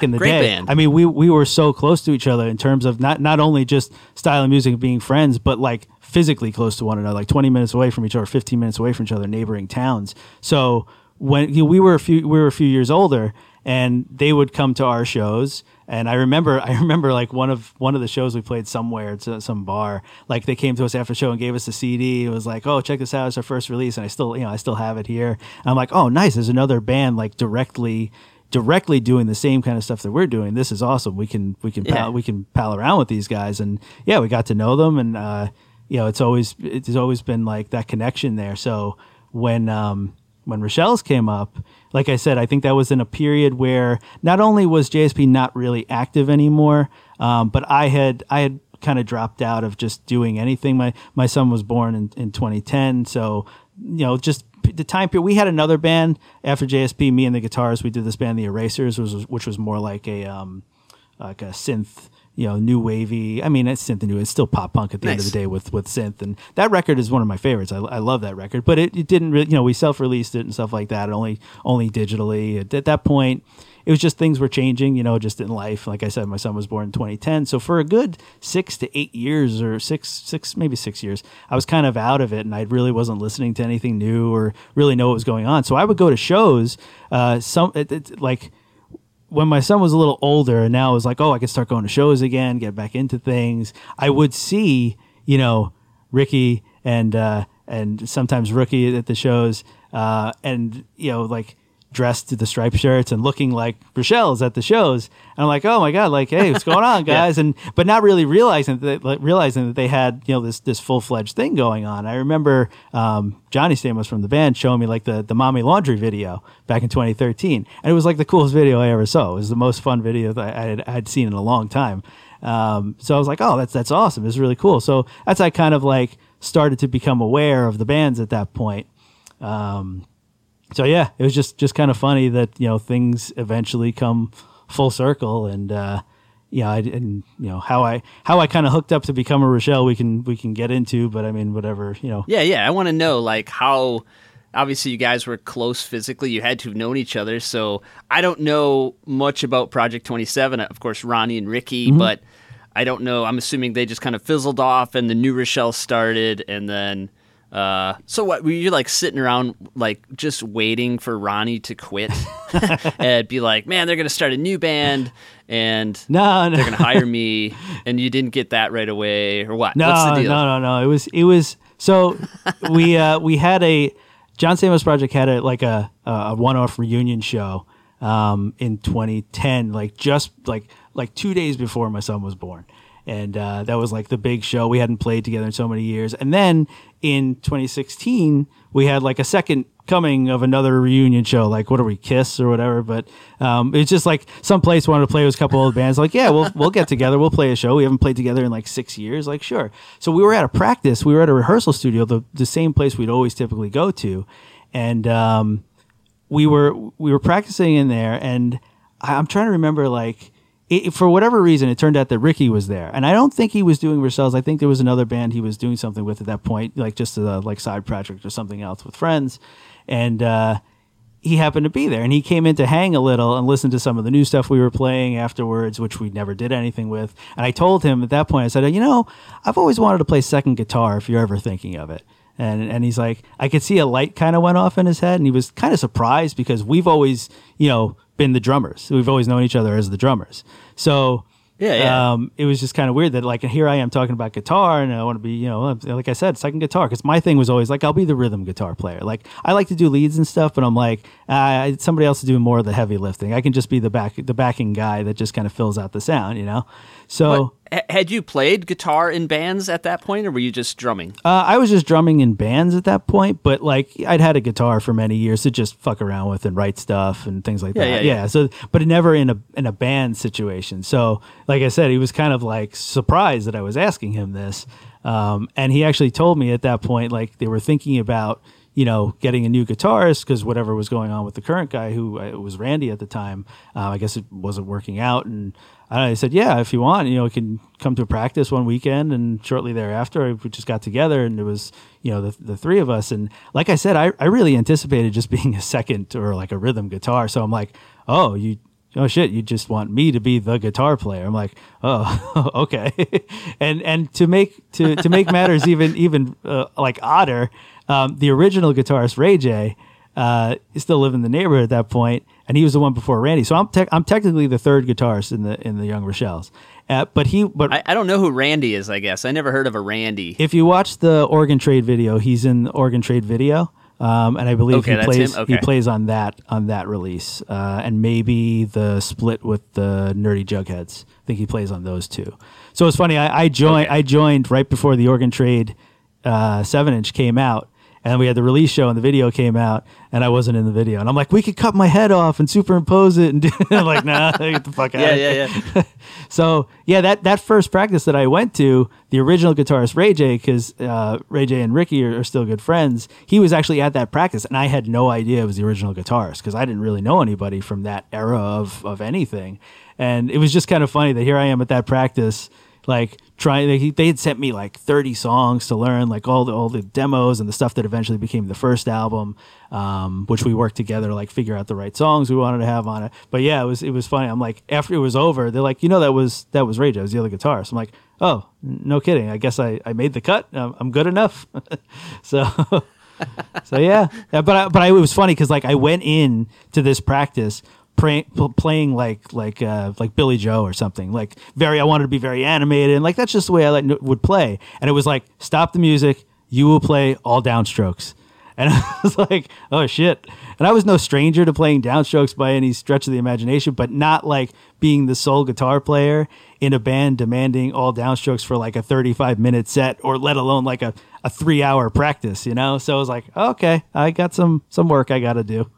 Back in the Great day. band. I mean, we we were so close to each other in terms of not not only just style of music being friends, but like physically close to one another, like 20 minutes away from each other, 15 minutes away from each other, neighboring towns. So when you know, we were a few we were a few years older, and they would come to our shows. And I remember, I remember like one of one of the shows we played somewhere, uh, some bar. Like they came to us after the show and gave us a CD. It was like, oh, check this out, it's our first release, and I still, you know, I still have it here. And I'm like, oh, nice, there's another band like directly, directly doing the same kind of stuff that we're doing. This is awesome. We can, we can, Yeah. pal, we can pal around with these guys, and yeah, we got to know them, and uh, you know, it's always, it's always been like that connection there. So when, um, when Rochelle's came up, like I said, I think that was in a period where not only was JSP not really active anymore, um, but I had I had kind of dropped out of just doing anything. My my son was born in, in 2010, so you know just the time period. We had another band after JSP. Me and the guitars. We did this band, the Erasers, which was which was more like a um, like a synth, you know, new wavy. I mean, it's synth and new. It's still pop punk at the end of the day with with synth, and that record is one of my favorites. I, I love that record, but it, it didn't really, you know, we self released it and stuff like that, only only digitally. At, at that point, it was just things were changing, you know, just in life. Like I said, my son was born in 2010, so for a good six to eight years, or six six maybe six years, I was kind of out of it, and I really wasn't listening to anything new or really know what was going on. So I would go to shows, uh, some it, it, like when my son was a little older and now it was like, oh, I could start going to shows again, get back into things. I would see, you know, Ricky and uh, and sometimes Rookie at the shows, uh, and you know, like dressed to the striped shirts and looking like Rochelle's at the shows. And I'm like, oh my god, like, hey, what's going on, guys? And but not really realizing that like, realizing that they had you know this this full fledged thing going on. I remember um, Johnny Stamos from the band showing me like the the mommy laundry video back in 2013, and it was like the coolest video I ever saw. It was the most fun video that I had, I had seen in a long time. Um, so I was like, oh, that's that's awesome. It's really cool. So that's I kind of like started to become aware of the bands at that point. Um, so yeah, it was just just kind of funny that you know things eventually come full circle, and uh, yeah, I, and you know how I how I kind of hooked up to become a Rochelle, we can we can get into, but I mean whatever you know. Yeah, yeah. I want to know like how. Obviously, you guys were close physically. You had to have known each other. So I don't know much about Project Twenty Seven. Of course, Ronnie and Ricky, Mm-hmm. but I don't know. I'm assuming they just kind of fizzled off, and the Young Rochelle started, and then. Uh, so what? Were you like sitting around, like just waiting for Ronnie to quit, and be like, "Man, they're gonna start a new band, and No, no, they're gonna hire me," and you didn't get that right away, or what? No, What's the deal? no, no, no. It was it was so we uh we had a John Stamos project had a like a a one off reunion show um in 2010 like just like like 2 days before my son was born. And uh, that was like the big show. We hadn't played together in so many years. And then in 2016, we had like a second coming of another reunion show. Like, what are we, Kiss or whatever? But um, it's just like some place wanted to play with a couple old bands. Like, yeah, we'll we'll get together. We'll play a show. We haven't played together in like six years. Like, sure. So we were at a practice. We were at a rehearsal studio, the the same place we'd always typically go to, and um, we were we were practicing in there, and I'm trying to remember like. It, for whatever reason, it turned out that Ricky was there, and I don't think he was doing Rochelle's. I think there was another band he was doing something with at that point, like just a like side project or something else with friends. And uh, he happened to be there and he came in to hang a little and listen to some of the new stuff we were playing afterwards which we never did anything with and i told him at that point i said you know i've always wanted to play second guitar if you're ever thinking of it and and he's like i could see a light kind of went off in his head and he was kind of surprised because we've always you know been the drummers. We've always known each other as the drummers. So Yeah, yeah. um, it was just kind of weird that like here I am talking about guitar and I want to be you know like I said second guitar. Because my thing was always like I'll be the rhythm guitar player. Like I like to do leads and stuff but I'm like uh, somebody else is doing more of the heavy lifting. I can just be the back the backing guy that just kind of fills out the sound you know? So H- had you played guitar in bands at that point, or were you just drumming? uh, I was just drumming in bands at that point but like I'd had a guitar for many years to just fuck around with and write stuff and things like Yeah, that yeah, yeah. so but never in a in a band situation so like I said he was kind of like surprised that I was asking him this um, and he actually told me at that point like they were thinking about you know getting a new guitarist because whatever was going on with the current guy who uh, was Randy at the time uh, I guess it wasn't working out and I said, yeah, if you want, you know, we can come to a practice one weekend. And shortly thereafter, we just got together and it was, you know, the, the three of us. And like I said, I, I really anticipated just being a second or like a rhythm guitar. So I'm like, oh, you, oh shit, you just want me to be the guitar player. I'm like, oh, okay. and, and to make, to, to make matters even, even uh, like odder, um, the original guitarist, Ray J, uh, still lived in the neighborhood at that point, and he was the one before Randy. So I'm tec- I'm technically the third guitarist in the in the Young Rochelle's. Uh, but he but I, I don't know who Randy is. I guess I never heard of a Randy. if you watch the Organ Trade video, he's in the Organ Trade video, um, and I believe Okay, he plays him? he plays on that on that release, uh, and maybe the split with the Nerdy Jugheads. I think he plays on those two. So it's funny. I, I joined I joined right before the Organ Trade uh, seven inch came out. And we had the release show, and the video came out, and I wasn't in the video. And I'm like, we could cut my head off and superimpose it, and do I'm like, nah, get the fuck out. yeah, of yeah, here. yeah. So yeah, that that first practice that I went to, the original guitarist Ray J, because uh, Ray J and Ricky are, are still good friends. He was actually at that practice, and I had no idea it was the original guitarist because I didn't really know anybody from that era of of anything. And it was just kind of funny that here I am at that practice, like trying. They, they had sent me like thirty songs to learn, like all the all the demos and the stuff that eventually became the first album, um, which we worked together to like figure out the right songs we wanted to have on it. But yeah, it was it was funny. I'm like after it was over, they're like, you know, that was that was Ray J, it was the other guitarist. I'm like, oh, no kidding. I guess I I made the cut. I'm, I'm good enough. so. so yeah, Yeah, but I, but I, it was funny because like I went in to this practice pray, playing like like uh, like Billie Joe or something. Like very I wanted to be very animated and like that's just the way I like, would play. And it was like stop the music you will play all downstrokes. And I was like oh shit. And I was no stranger to playing downstrokes by any stretch of the imagination but not like being the sole guitar player in a band demanding all downstrokes for like a 35 minute set or let alone like a, a three hour practice you know? So I was like okay I got some some work I got to do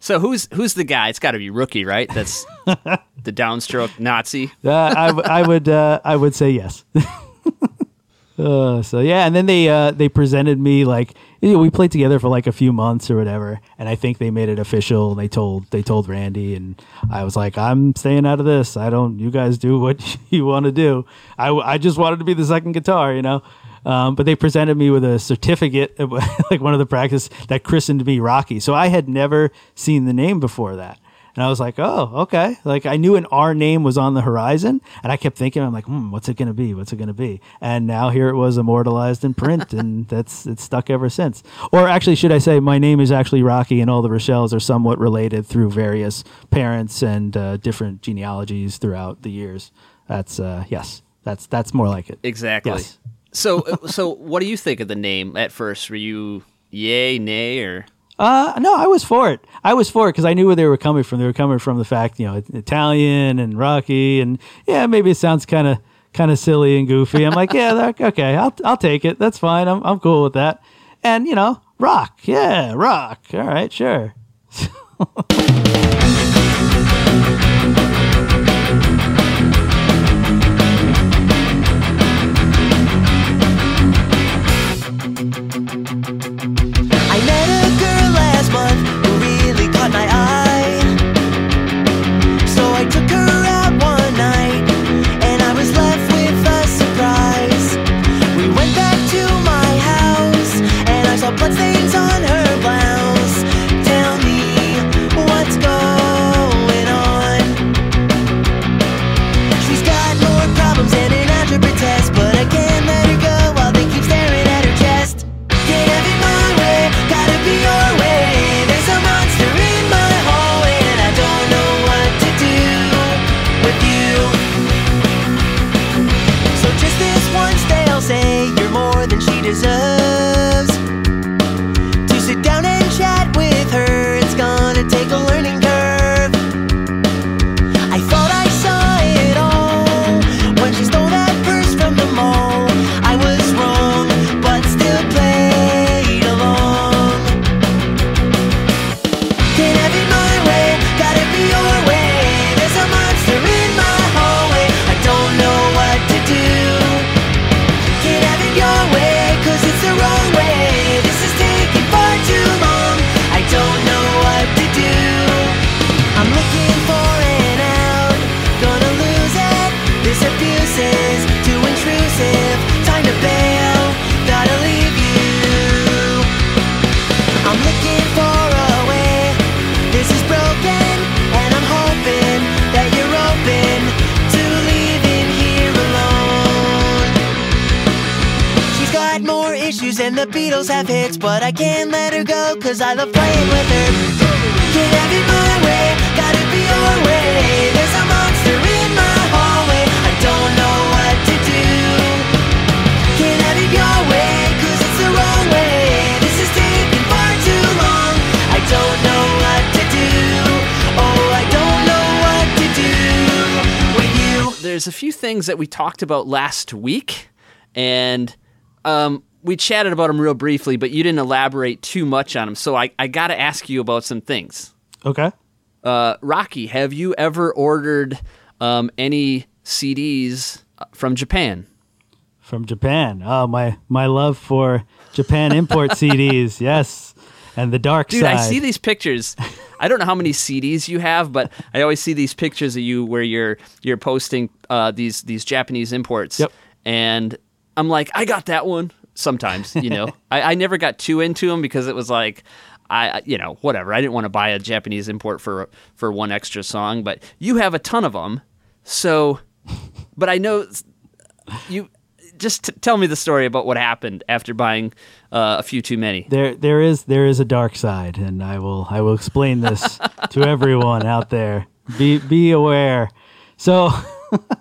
So who's who's the guy? It's got to be rookie, right? That's the downstroke Nazi. Uh, I, w- I would uh, I would say yes. uh, so yeah, and then they uh, they presented me like you know, we played together for like a few months or whatever, and I think they made it official. They told they told Randy, and I was like, I'm staying out of this. I don't. You guys do what you want to do. I w- I just wanted to be the second guitar, you know. Um, but they presented me with a certificate, like one of the practice that christened me Rocky. So I had never seen the name before that. And I was like, oh, okay. Like I knew an R name was on the horizon, and I kept thinking, I'm like, hmm, what's it gonna be? What's it gonna be? And now here it was immortalized in print, and that's it's stuck ever since. Or actually, should I say, my name is actually Rocky, and all the Rochelles are somewhat related through various parents and uh, different genealogies throughout the years. That's uh, yes, that's that's more like it. Exactly. Yes. So uh, so what do you think of the name at first? Were you yay, nay, or Uh, no, I was for it. I was for it because I knew where they were coming from. They were coming from the fact, you know, Italian and Rocky, and yeah, maybe it sounds kind of kind of silly and goofy. I'm like, yeah, okay, I'll I'll take it. That's fine. I'm I'm cool with that. And you know, rock, yeah, rock. All right, sure. have hits, but I can't let her go, cause I love playing with her. Can't have it my way, gotta be your way. There's a monster in my hallway, I don't know what to do. Can't have it your way, cause it's the wrong way. This is taking far too long. I don't know what to do. Oh, I don't know what to do with you. There's a few things that we talked about last week, and um, we chatted about them real briefly, but you didn't elaborate too much on them. So I, I got to ask you about some things. Okay. Uh, Rocky, have you ever ordered um, any CDs from Japan? From Japan. Oh, my my love for Japan import CDs. Yes. And the dark Dude, side. Dude, I see these pictures. I don't know how many CDs you have, but I always see these pictures of you where you're you're posting uh, these these Japanese imports. Yep. And I'm like, I got that one. Sometimes, you know, I, I never got too into them because it was like, I you know whatever. I didn't want to buy a Japanese import for for one extra song, but you have a ton of them. So, but I know you. Just t- tell me the story about what happened after buying uh, a few too many. there there is there is a dark side and I will I will explain this to everyone out there. Be be aware. So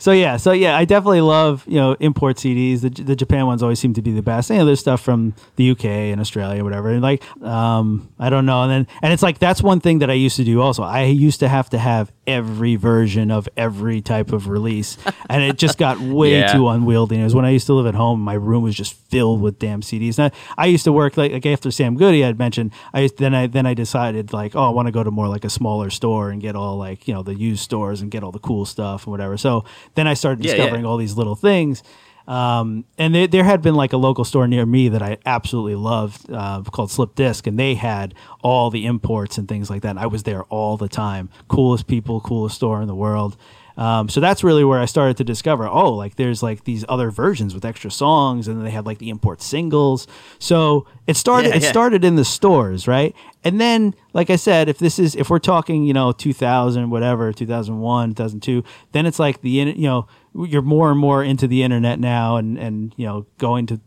So yeah, so yeah, I definitely love you know import CDs. The, the Japan ones always seem to be the best. You know, there's stuff from the UK and Australia, whatever. And like, um, I don't know. And then and it's like that's one thing that I used to do. Also, I used to have to have every version of every type of release, and it just got way Yeah. too unwieldy. It was when I used to live at home. My room was just filled with damn CDs. And I, I used to work like, like after Sam Goody had mentioned. I used, then I then I decided like, oh, I want to go to more like a smaller store and get all like you know the used stores and get all the cool stuff and whatever. So then I started Yeah, yeah. discovering all these little things. Um, and there, there had been like a local store near me that I absolutely loved uh, called Slip Disc, and they had all the imports and things like that. And I was there all the time. Coolest people, coolest store in the world. Um, so that's really where I started to discover, oh, like there's like these other versions with extra songs, and then they had like the import singles. So it started. Yeah, it yeah. started in the stores, right? And then, like I said, if this is if we're talking, you know, 2000, whatever, 2001, 2002, then it's like the you know you're more and more into the internet now, and and you know going to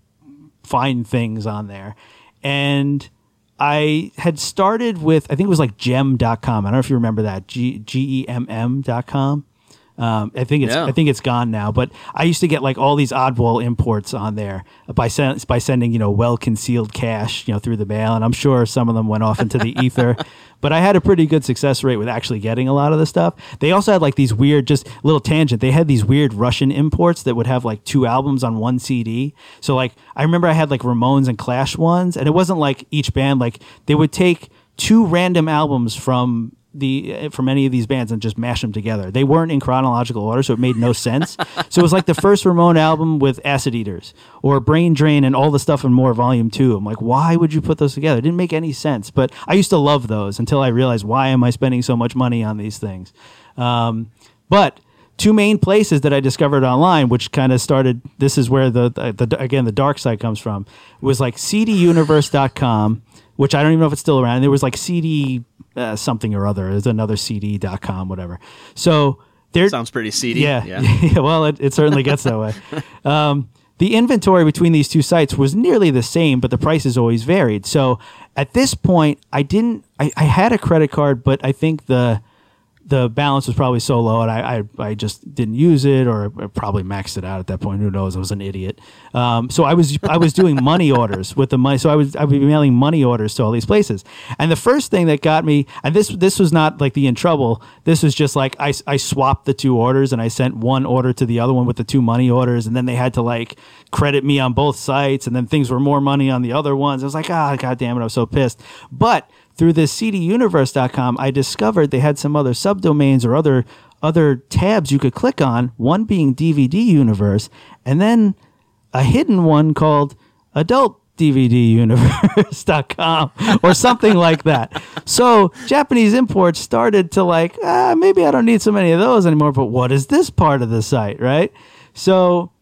find things on there. And I had started with, I think it was like gemm.com. I don't know if you remember that, G G E M M dot com. Um, I think it's No. I think it's gone now, but I used to get like all these oddball imports on there by sen- by sending you know well concealed cash you know through the mail, and I'm sure some of them went off into the ether. But I had a pretty good success rate with actually getting a lot of the stuff. They also had like these weird, just little tangent. They had these weird Russian imports that would have like two albums on one CD. So like I remember I had like Ramones and Clash ones, and it wasn't like each band like they would take two random albums from the from any of these bands and just mash them together. They weren't in chronological order, so it made no sense. so it was like the first Ramone album with Acid Eaters or Brain Drain and all the stuff and more Volume Two. I'm like, why would you put those together? It didn't make any sense. But I used to love those until I realized why am I spending so much money on these things. Um, but two main places that I discovered online, which kind of started. This is where the, the, the again the dark side comes from. Was like CDUniverse.com, which I don't even know if it's still around. And There was like CD uh, something or other. There's another CD.com, whatever. So there Sounds pretty seedy. yeah, yeah. well, it, it certainly gets that way. Um, the inventory between these two sites was nearly the same, but the prices always varied. So at this point, I didn't. I, I had a credit card, but I think the the balance was probably so low, and I, I, I just didn't use it, or I probably maxed it out at that point. Who knows? I was an idiot. Um, so I was I was doing money orders with the money. So I was I would be mailing money orders to all these places. And the first thing that got me, and this this was not like the in trouble. This was just like I, I swapped the two orders, and I sent one order to the other one with the two money orders, and then they had to like credit me on both sites, and then things were more money on the other ones. I was like, ah, god damn it, I was so pissed. But through this cduniverse.com, I discovered they had some other subdomains or other other tabs you could click on, one being DVD Universe, and then a hidden one called Adult DVDuniverse.com or something like that. So Japanese imports started to like, ah, maybe I don't need so many of those anymore, but what is this part of the site, right? So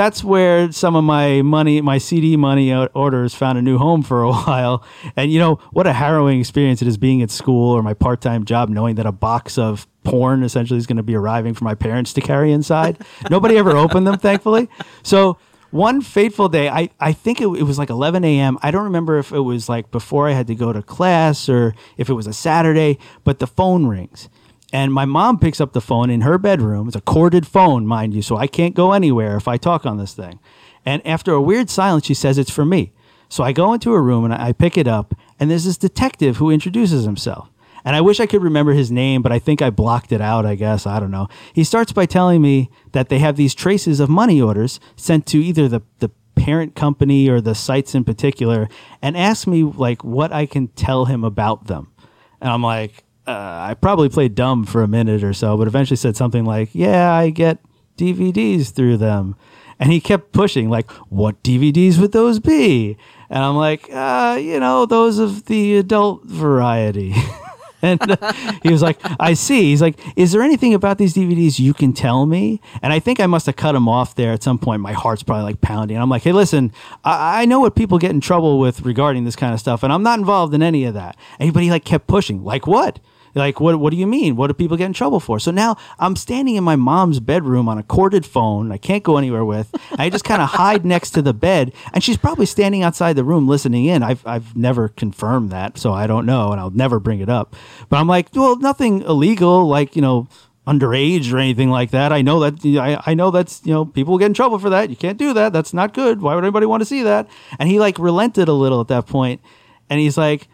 that's where some of my money, my CD money orders found a new home for a while. And you know, what a harrowing experience it is being at school or my part time job, knowing that a box of porn essentially is going to be arriving for my parents to carry inside. Nobody ever opened them, thankfully. So one fateful day, I, I think it, it was like 11 a.m. I don't remember if it was like before I had to go to class or if it was a Saturday, but the phone rings. And my mom picks up the phone in her bedroom. It's a corded phone, mind you, so I can't go anywhere if I talk on this thing. And after a weird silence, she says it's for me. So I go into her room and I I pick it up, and there's this detective who introduces himself. And I wish I could remember his name, but I think I blocked it out, I guess. I don't know. He starts by telling me that they have these traces of money orders sent to either the, the parent company or the sites in particular, and asks me like what I can tell him about them. And I'm like, uh, I probably played dumb for a minute or so, but eventually said something like, Yeah, I get DVDs through them. And he kept pushing, like, What DVDs would those be? And I'm like, uh, You know, those of the adult variety. and uh, he was like, I see. He's like, Is there anything about these DVDs you can tell me? And I think I must have cut him off there at some point. My heart's probably like pounding. I'm like, Hey, listen, I, I know what people get in trouble with regarding this kind of stuff, and I'm not involved in any of that. And but he like kept pushing, like, What? Like, what, what do you mean? What do people get in trouble for? So now I'm standing in my mom's bedroom on a corded phone I can't go anywhere with. I just kind of hide next to the bed, and she's probably standing outside the room listening in. I've, I've never confirmed that, so I don't know, and I'll never bring it up. But I'm like, well, nothing illegal, like, you know, underage or anything like that. I know that I, I know that's you know people get in trouble for that. You can't do that. That's not good. Why would anybody want to see that? And he like relented a little at that point, and he's like,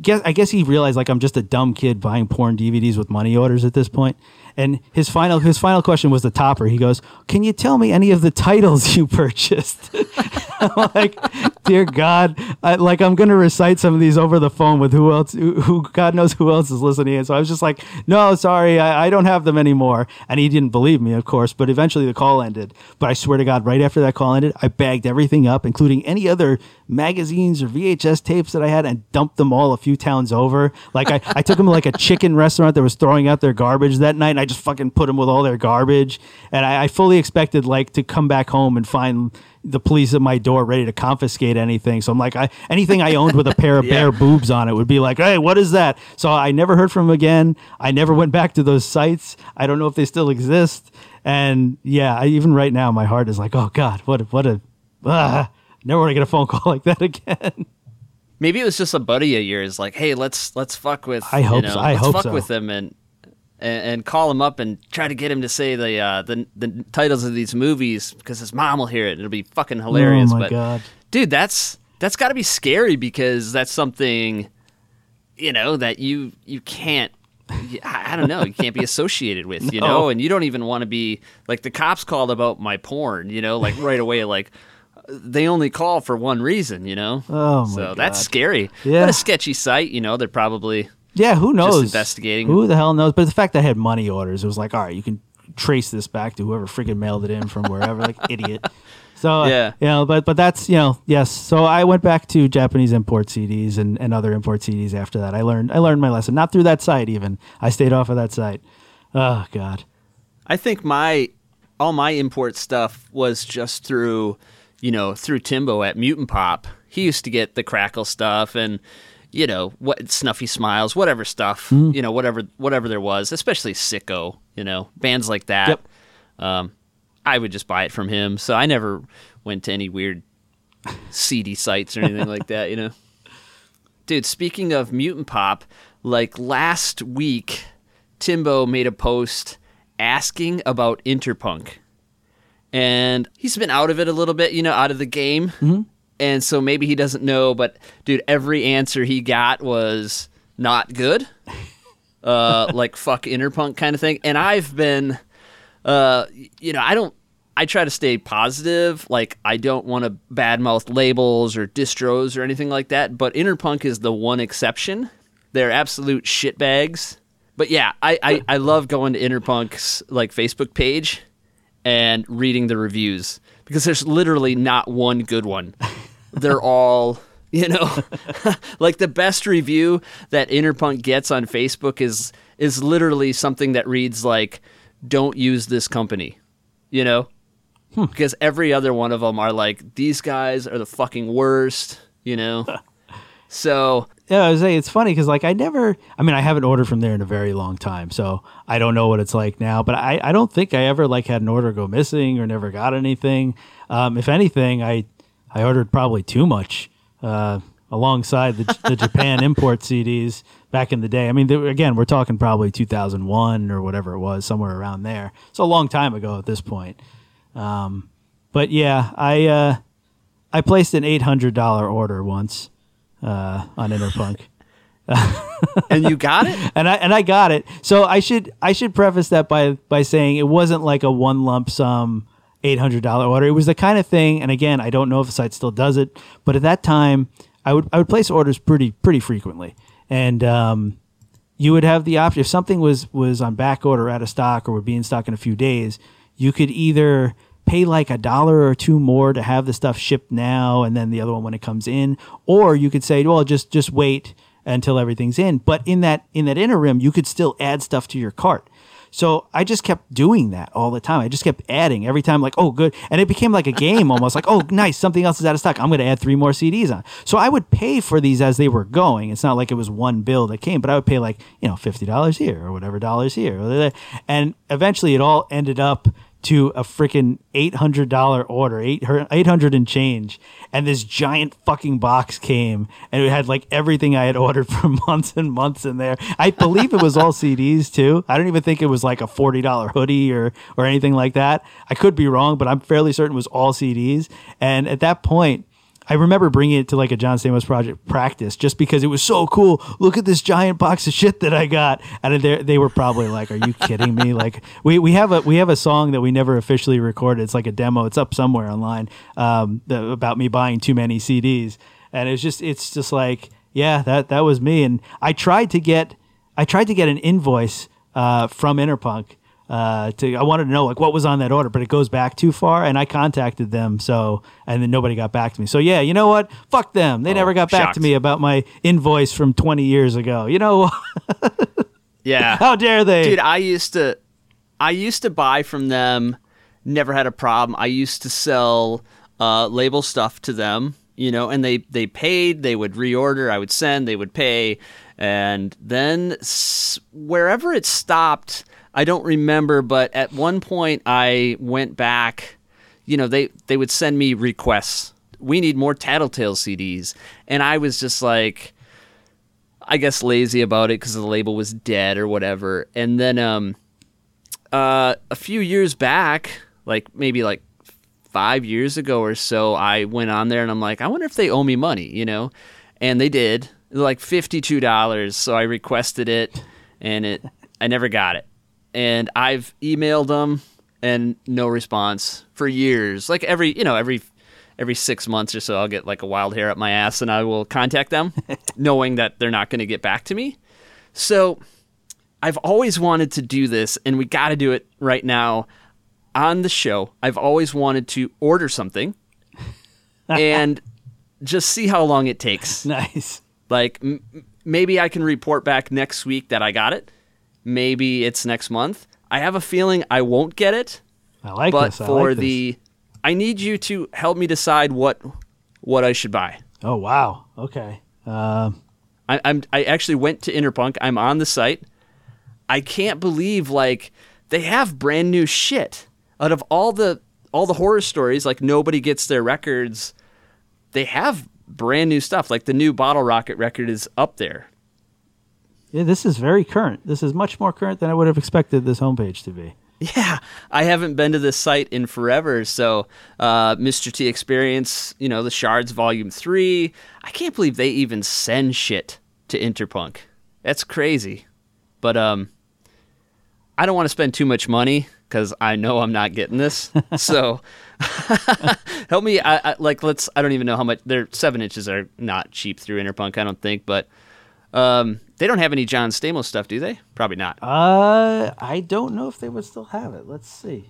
guess I guess he realized like I'm just a dumb kid buying porn DVDs with money orders at this point. And his final his final question was the topper. He goes, "Can you tell me any of the titles you purchased?" Like, "Dear God, I, like I'm gonna recite some of these over the phone with who else who, God knows who else is listening." And so I was just like, "No, sorry, I, I don't have them anymore." And he didn't believe me, of course. But eventually the call ended. But I swear to God, right after that call ended, I bagged everything up, including any other magazines or VHS tapes that I had, and dumped them all a few towns over. Like I, I took them to like a chicken restaurant that was throwing out their garbage that night, I just fucking put them with all their garbage. And I, I fully expected like to come back home and find the police at my door ready to confiscate anything. So I'm like, I, anything I owned with a pair of bare boobs on it would be like, hey, what is that? So I never heard from him again. I never went back to those sites. I don't know if they still exist. And yeah, I, even right now, my heart is like, oh God, what a, what a, ah, never want to get a phone call like that again. Maybe it was just a buddy of yours, like, hey, let's let's fuck with. I hope you know, so. I let's hope fuck so. with him and, and and call him up and try to get him to say the uh, the the titles of these movies because his mom will hear it. It'll be fucking hilarious. oh my but God. dude, that's that's got to be scary because that's something, you know, that you you can't. I don't know. You can't be associated with, you No. know, and you don't even want to be like the cops called about my porn, you know, like right away, like they only call for one reason, you know. Oh, my so that's scary. Yeah. What a sketchy site, you know. They're probably Yeah, who knows? investigating. Who the hell knows? But the fact that I had money orders, it was like, all right, you can trace this back to whoever freaking mailed it in from wherever, like idiot. So uh, Yeah. you know, but but that's you know, yes. So I went back to Japanese import CDs and, and other import CDs after that. I learned I learned my lesson. Not through that site even. I stayed off of that site. Oh God. I think my all my import stuff was just through, you know, through Timbo at Mutant Pop. He used to get the Crackle stuff and you know what Snuffy Smiles, whatever stuff, Mm-hmm. you know, whatever whatever there was, especially Sicko, you know, bands like that. Yep. Um, I would just buy it from him. So I never went to any weird CD sites or anything like that, you know. Dude, speaking of Mutant Pop, like last week, Timbo made a post asking about Interpunk. And he's been out of it a little bit, you know, out of the game. And so maybe he doesn't know, but dude, every answer he got was not good. Uh, like fuck Interpunk kind of thing. And I've been, uh, you know, I don't, I try to stay positive. Like, I don't want to badmouth labels or distros or anything like that. But Interpunk is the one exception. They're absolute shitbags. But yeah, I, I, I love going to Interpunk's like Facebook page and reading the reviews because there's literally not one good one. They're all, you know, like the best review that Interpunk gets on Facebook is is literally something that reads like don't use this company. You know? Because every other one of them are like these guys are the fucking worst, you know? So Yeah, I was saying it's funny because like I never. I mean, I haven't ordered from there in a very long time, so I don't know what it's like now. But I, I don't think I ever like had an order go missing or never got anything. Um, if anything, I I ordered probably too much uh, alongside the, the Japan import CDs back in the day. I mean, were- again, we're talking probably 2001 or whatever it was, somewhere around there. It's a long time ago at this point. Um, but yeah, I uh, I placed an eight hundred dollar order once uh, on Interpunk. and you got it? and I and I got it. So I should I should preface that by by saying it wasn't like a one lump sum eight hundred dollar order. It was the kind of thing, and again, I don't know if the site still does it, but at that time, I would I would place orders pretty pretty frequently, and um, you would have the option if something was was on back order out of stock or would be in stock in a few days, you could either pay like a dollar or two more to have the stuff shipped now and then the other one when it comes in or you could say well just just wait until everything's in. But in that in that interim you could still add stuff to your cart so I just kept doing that all the time. I just kept adding every time, like, oh, good. And it became like a game almost like, oh, nice, something else is out of stock. I'm going to add three more CDs on. So I would pay for these as they were going. It's not like it was one bill that came, but I would pay like, you know, $50 here or whatever dollars here. And eventually it all ended up to a freaking $800 order, 800 and change. And this giant fucking box came and it had like everything I had ordered for months and months in there. I believe it was all CDs too. I don't even think it was like a $40 hoodie or, or anything like that. I could be wrong, but I'm fairly certain it was all CDs. And at that point, I remember bringing it to like a John Stamos project practice just because it was so cool. Look at this giant box of shit that I got, and they were probably like, "Are you kidding me?" Like we, we have a we have a song that we never officially recorded. It's like a demo. It's up somewhere online um, the, about me buying too many CDs, and it's just it's just like yeah that that was me. And I tried to get I tried to get an invoice uh, from Interpunk. Uh, to I wanted to know like what was on that order, but it goes back too far, and I contacted them, so and then nobody got back to me. So yeah, you know what? Fuck them. They never got back shocked. to me about my invoice from 20 years ago. You know Yeah. how dare they? Dude, I used to I used to buy from them, never had a problem. I used to sell uh, label stuff to them, you know, and they they paid, they would reorder, I would send, they would pay, and then s- wherever it stopped, I don't remember, but at one point I went back, you know, they they would send me requests. We need more Tattletale CDs, and I was just like I guess lazy about it because the label was dead or whatever. And then um, uh, a few years back, like maybe like five years ago or so, I went on there and I'm like, I wonder if they owe me money, you know? And they did, like fifty-two dollars. So I requested it, and it I never got it. And I've emailed them and no response for years. Like every you know every every six months or so, I'll get like a wild hair up my ass, and I will contact them, knowing that they're not going to get back to me. So I've always wanted to do this, and we got to do it right now on the show. I've always wanted to order something and just see how long it takes. nice. Like m- maybe I can report back next week that I got it. Maybe it's next month. I have a feeling I won't get it, I like but this. I for like this. the I need you to help me decide what what I should buy. oh wow, okay. Um, I, I'm I actually went to Interpunk. I'm on the site. I can't believe like they have brand new shit. Out of all the all the horror stories, like nobody gets their records. They have brand new stuff. Like the new Bottle Rocket record is up there. Yeah, this is very current. This is much more current than I would have expected this homepage to be. Yeah, I haven't been to this site in forever. So, uh, Mr. T Experience, you know, the Shards Volume 3. I can't believe they even send shit to Interpunk. That's crazy. But, um, I don't want to spend too much money because I know I'm not getting this. so, help me. I, I, like, let's, I don't even know how much, their seven inches are not cheap through Interpunk, I don't think. But, um, they don't have any John Stamos stuff, do they? Probably not. Uh, I don't know if they would still have it. Let's see.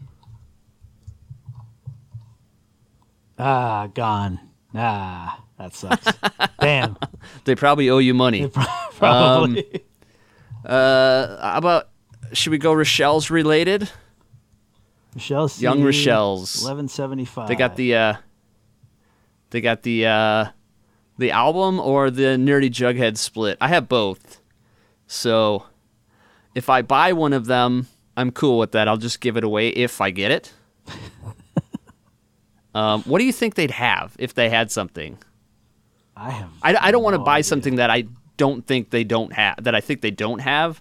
Ah, gone. Ah, that sucks. Damn. They probably owe you money. Probably. Uh, how about should we go Rochelle's related? Rochelle C, Young Rochelle's. Eleven seventy five. They got the uh, they got the uh, The album or the Nerdy Jughead split? I have both. So if I buy one of them, I'm cool with that. I'll just give it away if I get it. um, what do you think they'd have if they had something? I have. I, I don't want to buy idea. something that I don't think they don't have that I think they don't have.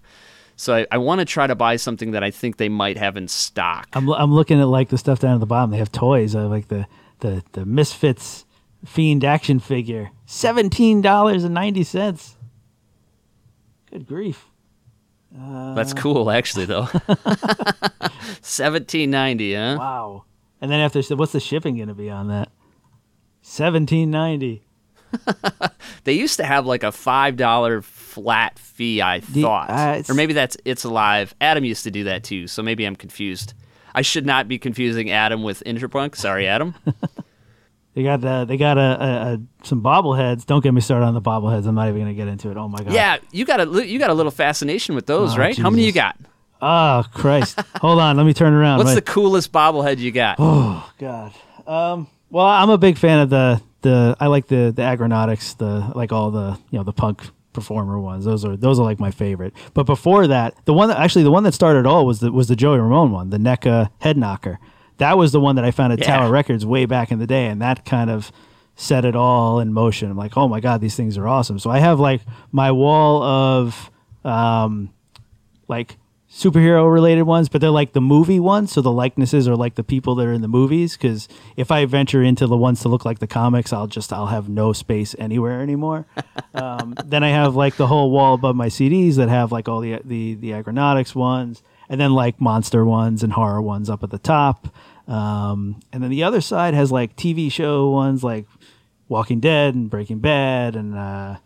So I, I want to try to buy something that I think they might have in stock. I'm I'm looking at like the stuff down at the bottom. They have toys. I like the the the Misfits Fiend action figure. Seventeen dollars and ninety cents. Good grief. That's cool, actually, though. Seventeen ninety, huh? Wow. And then after what's the shipping going to be on that? Seventeen ninety. They used to have like a five dollar flat fee. I The- thought, uh, or maybe that's it's alive. Adam used to do that too, so maybe I'm confused. I should not be confusing Adam with Interpunk. Sorry, Adam. They got uh, they got a, a, a some bobbleheads. Don't get me started on the bobbleheads. I'm not even going to get into it. Oh my god. yeah, you got a you got a little fascination with those, Oh, right? How many you got? Oh Christ. Hold on. Let me turn around. What's Wait. the coolest bobblehead you got? Oh God. Um. Well, I'm a big fan of the the. I like the the Aggronautix. The like all the you know the punk performer ones. Those are those are like my favorite. But before that, the one that actually the one that started it all was the was the Joey Ramone one, the NECA head knocker. That was the one that I found at Yeah. Tower Records way back in the day, and that kind of set it all in motion. I'm like, oh my god, these things are awesome. So I have like my wall of um, like superhero related ones, but they're like the movie ones. So the likenesses are like the people that are in the movies. Because if I venture into the ones to look like the comics, I'll just I'll have no space anywhere anymore. um, then I have like the whole wall above my CDs that have like all the the the Aggronautix ones, and then like monster ones and horror ones up at the top. Um, and then the other side has like TV show ones like Walking Dead and Breaking Bad and uh,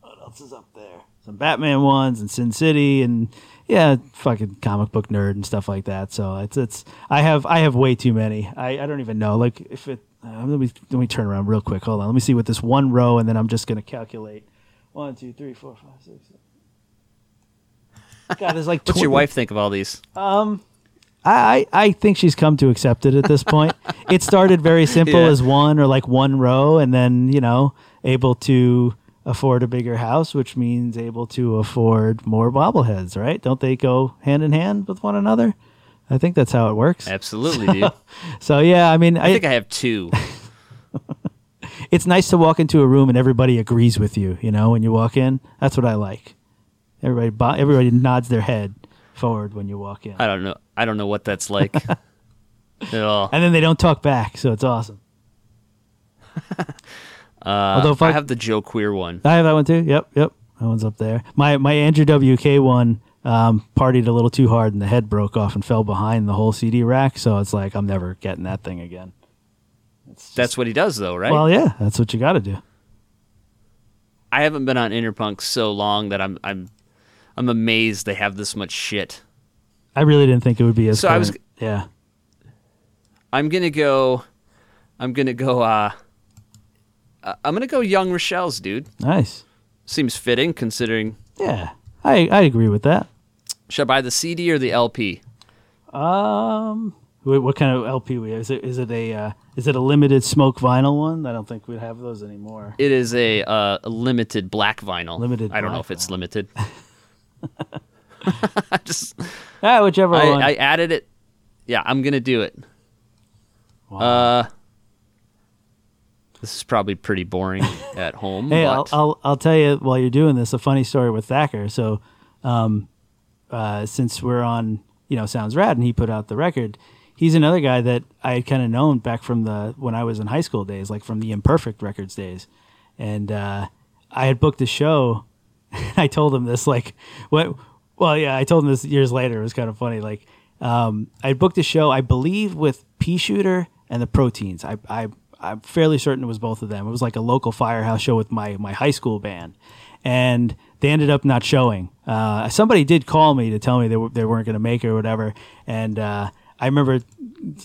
what else is up there? Some Batman ones and Sin City and yeah, fucking comic book nerd and stuff like that. So it's it's I have I have way too many. I, I don't even know like if it. Uh, let me let me turn around real quick. Hold on. Let me see what this one row and then I'm just gonna calculate. One, two, three, four, five, six. Seven. God, there's like What's your wife think of all these? I, I I think she's come to accept it at this point. it started very simple Yeah. as one or like one row, and then you know able to afford a bigger house, which means able to afford more bobbleheads, right? Don't they go hand in hand with one another? I think that's how it works. Absolutely, dude. So yeah, I mean, I think I have two. it's nice to walk into a room and everybody agrees with you. You know, when you walk in, that's what I like. Everybody, bo- everybody nods their head forward when you walk in, I don't know. I don't know what that's like at all. and then they don't talk back, so it's awesome. Although if I I, have the Joe Queer one. I have that one too. Yep, yep. That one's up there. My my Andrew WK one um, partied a little too hard and the head broke off and fell behind the whole CD rack. So it's like I'm never getting that thing again. That's what he does, though, right? Well, yeah, that's what you got to do. I haven't been on Interpunk so long that I'm I'm I'm amazed they have this much shit. I really didn't think it would be as. So I was- yeah. I'm gonna go. I'm gonna go. Uh, uh, I'm gonna go Young Rochelle's, dude. Nice. Seems fitting considering. Yeah, I I agree with that. Should I buy the CD or the LP? Um, what kind of LP we have? Is it is it a uh, is it a limited smoke vinyl one? I don't think we'd have those anymore. It is a, uh, a limited black vinyl. Limited I don't know if it's vinyl. limited. Just Ah, whichever I, one. I added it. Yeah, I'm gonna do it. Wow. Uh, this is probably pretty boring at home. Hey, I'll, I'll I'll tell you while you're doing this a funny story with Thacker. So, um, uh, since we're on, you know, Sounds Rad, and he put out the record, he's another guy that I had kind of known back from the when I was in high school days, like from the Imperfect Records days, and uh, I had booked a show. I told him this, like, what? Well, yeah, I told him this years later. It was kind of funny. Like, um, I booked a show, I believe, with Pea Shooter and the Proteins. I, I, I'm fairly certain it was both of them. It was like a local firehouse show with my my high school band, and they ended up not showing. Uh, somebody did call me to tell me they, were, they weren't going to make it or whatever, and uh, I remember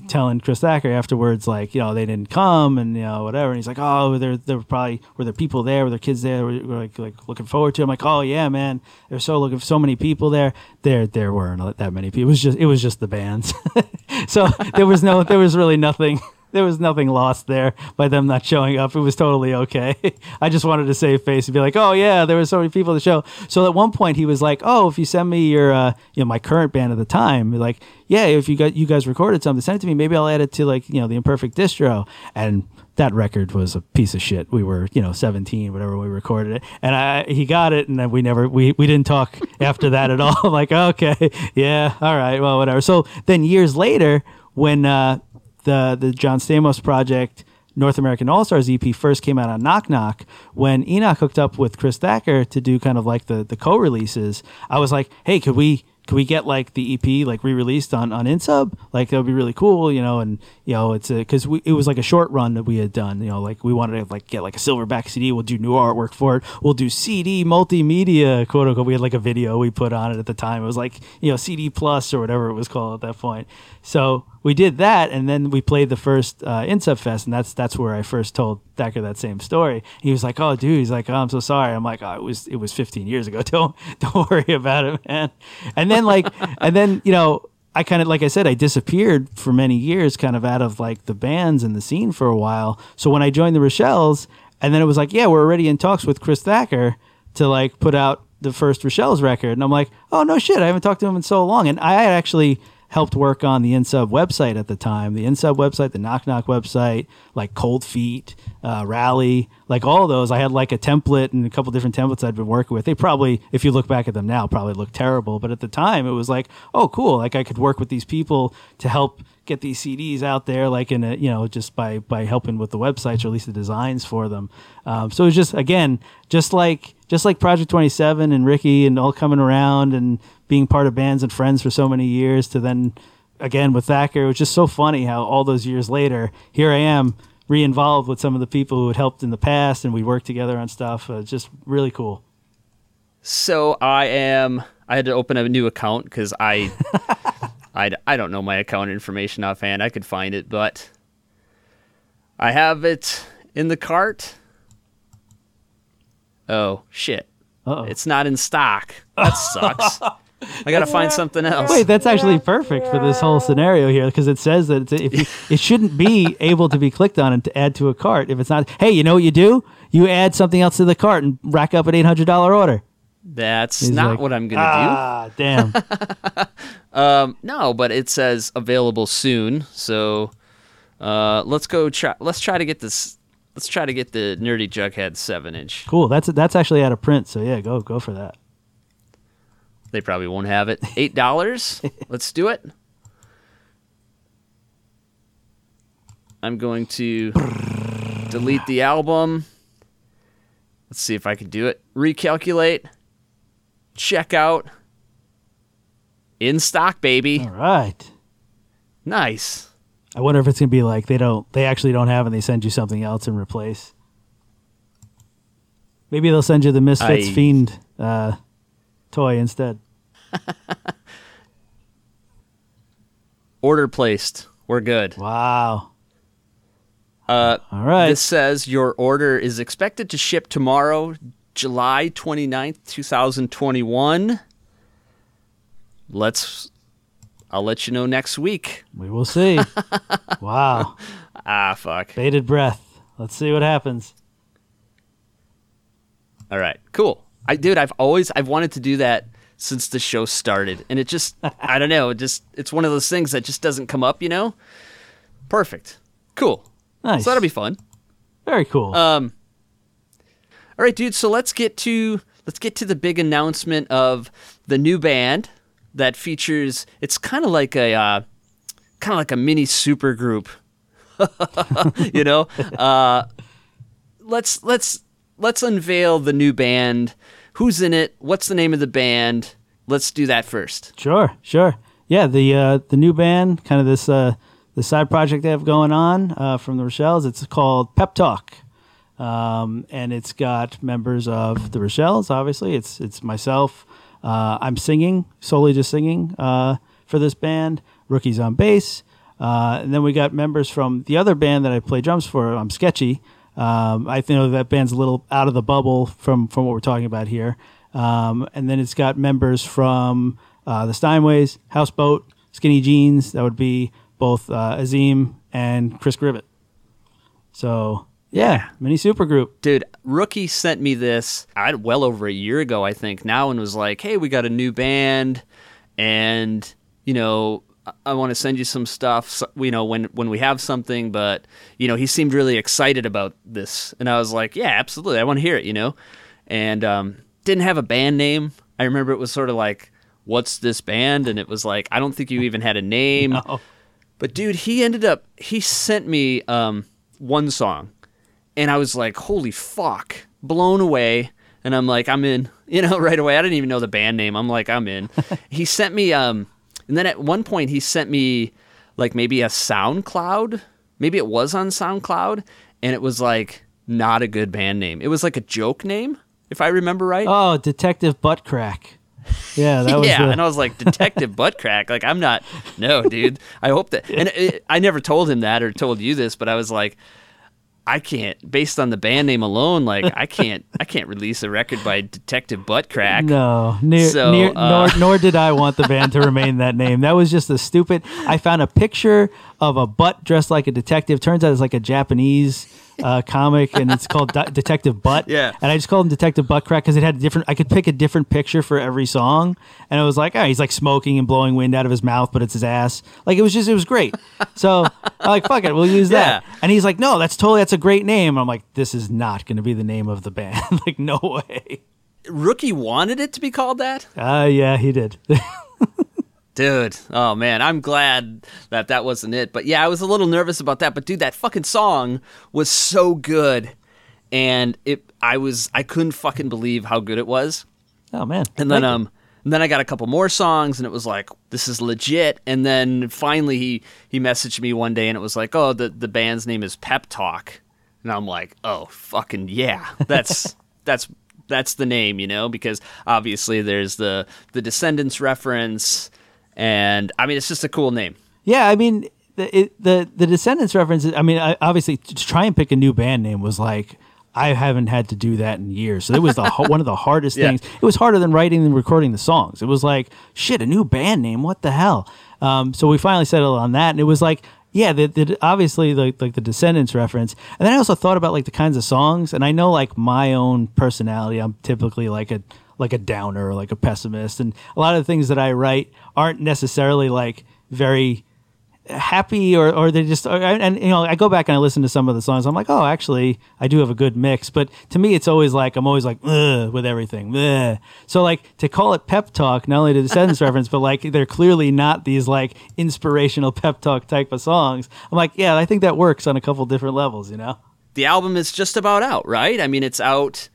telling Chris Thacker afterwards, like, you know, they didn't come and, you know, whatever. And he's like, oh, there, were probably, were there people there? Were there kids there? Were, were like, like looking forward to it? I'm like, oh, yeah, man. There's so looking, so many people there. There, there weren't that many people. It was just, it was just the bands. so there was no, there was really nothing, there was nothing lost there by them not showing up. It was totally okay. I just wanted to save face and be like, oh yeah, there were so many people at the show. So at one point he was like, oh, if you send me your, uh, you know, my current band at the time, like, yeah, if you got you guys recorded something, send it to me. Maybe I'll add it to like you know the imperfect distro and. That record was a piece of shit. We were, you know, 17, whatever we recorded it, and I he got it, and then we never we we didn't talk after that at all. I'm like, okay, yeah, all right, well, whatever. So then years later, when uh, the the John Stamos project North American All Stars EP first came out on Knock Knock, when Enoch hooked up with Chris Thacker to do kind of like the the co releases, I was like, hey, could we could we get like the EP like re-released on on Insub? Like that would be really cool, you know. And you know, it's because it was like a short run that we had done. You know, like we wanted to like get like a silverback CD. We'll do new artwork for it. We'll do CD multimedia, quote unquote. We had like a video we put on it at the time. It was like you know CD plus or whatever it was called at that point. So we did that, and then we played the first uh, Insub Fest, and that's that's where I first told Thacker that same story. He was like, "Oh, dude," he's like, oh, "I'm so sorry." I'm like, oh, "It was it was 15 years ago. Don't don't worry about it, man." And then like, and then you know, I kind of like I said, I disappeared for many years, kind of out of like the bands and the scene for a while. So when I joined the Rochelle's, and then it was like, "Yeah, we're already in talks with Chris Thacker to like put out the first Rochelle's record," and I'm like, "Oh no shit, I haven't talked to him in so long," and I actually helped work on the Insub website at the time, the Insub website, the Knock Knock website, like Cold Feet, uh, Rally, like all those. I had like a template and a couple different templates I'd been working with. They probably, if you look back at them now, probably look terrible. But at the time, it was like, oh, cool. Like I could work with these people to help get these CDs out there, like in a, you know, just by by helping with the websites or at least the designs for them. Um, so it was just again, just like just like Project Twenty Seven and Ricky and all coming around and being part of bands and friends for so many years to then again with Thacker. It was just so funny how all those years later, here I am re-involved with some of the people who had helped in the past and we worked together on stuff. Uh, just really cool. So I am. I had to open a new account because I, I, I don't know my account information offhand. I could find it, but I have it in the cart. Oh shit! Uh-oh. It's not in stock. That sucks. I gotta find something else. Wait, that's actually perfect for this whole scenario here because it says that it's, if you, it shouldn't be able to be clicked on and to add to a cart if it's not. Hey, you know what you do? You add something else to the cart and rack up an eight hundred dollar order. That's He's not like, what I'm gonna do. Ah, damn. Um, no, but it says available soon. So uh, let's go try. Let's try to get this. Let's try to get the Nerdy Jughead seven inch. cool. That's that's actually out of print. So yeah, go go for that. They probably won't have it. Eight dollars. Let's do it. I'm going to delete the album. Let's see if I can do it. Recalculate. Check out. In stock, baby. All right. Nice. I wonder if it's gonna be like they don't they actually don't have and they send you something else in replace. Maybe they'll send you the Misfits I- Fiend uh, toy instead. Order placed. We're good. Wow. Uh, All right. This says your order is expected to ship tomorrow, July 29th, 2021. Let's I'll let you know next week. we will see. wow. Ah, fuck. Bated breath. Let's see what happens. All right. Cool. I dude, I've always I've wanted to do that since the show started and it just I don't know, it just it's one of those things that just doesn't come up, you know? Perfect. Cool. Nice. So that'll be fun. Very cool. Um, all right, dude. So let's get to let's get to the big announcement of the new band that features. It's kind of like a uh, kind of like a mini super group. you know, uh, let's let's let's unveil the new band. Who's in it? What's the name of the band? Let's do that first. Sure, sure. Yeah, the uh, the new band, kind of this uh, the side project they have going on uh, from the Rochelle's. It's called Pep Talk, um, and it's got members of the Rochelle's. Obviously, it's it's myself. Uh, I'm singing solely just singing uh, for this band. Rookies on bass, uh, and then we got members from the other band that I play drums for. I'm Sketchy. Um, I think that band's a little out of the bubble from from what we're talking about here. Um, and then it's got members from uh, the Steinways, Houseboat, Skinny Jeans. That would be both uh, Azim and Chris Grivet. So yeah, mini supergroup. Dude, Rookie sent me this I well over a year ago, I think, now and was like, hey, we got a new band and, you know, I- I want to send you some stuff, so, you know, when, when we have something. But, you know, he seemed really excited about this. And I was like, yeah, absolutely. I want to hear it, you know? And um, didn't have a band name. I remember it was sort of like, what's this band? And it was like, I don't think you even had a name. But dude, he ended up he sent me um, one song, and I was like, "Holy fuck!" Blown away, and I'm like, "I'm in," you know, right away. I didn't even know the band name. I'm like, "I'm in." he sent me, um, and then at one point he sent me like maybe a SoundCloud, maybe it was on SoundCloud, and it was like not a good band name. It was like a joke name, if I remember right. Oh, Detective Butt Crack. Yeah, that was yeah, the- and I was like, Detective Butt Crack. Like, I'm not. No, dude. I hope that. And it, I never told him that or told you this, but I was like, I can't. Based on the band name alone, like, I can't. I can't release a record by Detective Butt Crack. No, near, So, near, uh, nor, nor did I want the band to remain that name. That was just a stupid. I found a picture of a butt dressed like a detective. Turns out it's like a Japanese uh, comic, and it's called De- Detective Butt. Yeah. and I just called him Detective Butt Crack because it had a different. I could pick a different picture for every song, and it was like, oh, he's like smoking and blowing wind out of his mouth, but it's his ass. Like it was just, it was great. So I'm like, fuck it, we'll use that. Yeah. And he's like, no, that's totally, that's a great name. I'm like, this is not going to be the name of the band. like, no way. Rookie wanted it to be called that. Uh, yeah, he did. Dude, oh man, I'm glad that that wasn't it. But yeah, I was a little nervous about that. But dude, that fucking song was so good, and it, I was, I couldn't fucking believe how good it was. oh man. And then Thank you. um and then I got a couple more songs and it was like this is legit and then finally he he messaged me one day and it was like oh the the band's name is Pep Talk and I'm like oh fucking yeah that's that's that's the name you know because obviously there's the the Descendents reference and I mean it's just a cool name Yeah, I mean the it, the the Descendents reference. I mean, I, obviously, to try and pick a new band name was like I haven't had to do that in years. So it was the one of the hardest Yeah. things. It was harder than writing and recording the songs. It was like shit, a new band name. What the hell? Um, so we finally settled on that, and it was like. Yeah, the, the, obviously like like the Descendents reference, and then I also thought about like the kinds of songs, and I know like my own personality. I'm typically like a like a downer, or like a pessimist, and a lot of the things that I write aren't necessarily like very happy or, or they just or, and you know I go back and I listen to some of the songs. I'm like oh actually I do have a good mix. But to me it's always like I'm always like with everything. Ugh. so like to call it pep talk not only to Descendents reference but like they're clearly not these like inspirational pep talk type of songs. I'm like yeah I think that works on a couple different levels you know? The album is just about out right? I mean it's out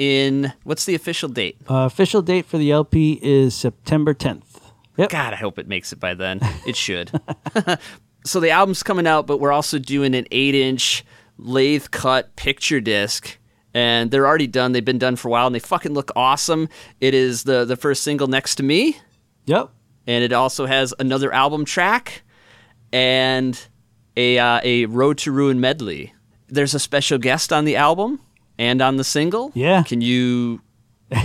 in what's the official date uh, official date for the LP is September 10th yep God, I hope it makes it by then. It should. so the album's coming out, but we're also doing an eight-inch lathe cut picture disc, and they're already done. They've been done for a while, and they fucking look awesome. It is the the first single next to me, yep and it also has another album track and a uh, a Road to Ruin medley. There's a special guest on the album and on the single. Yeah. Can you?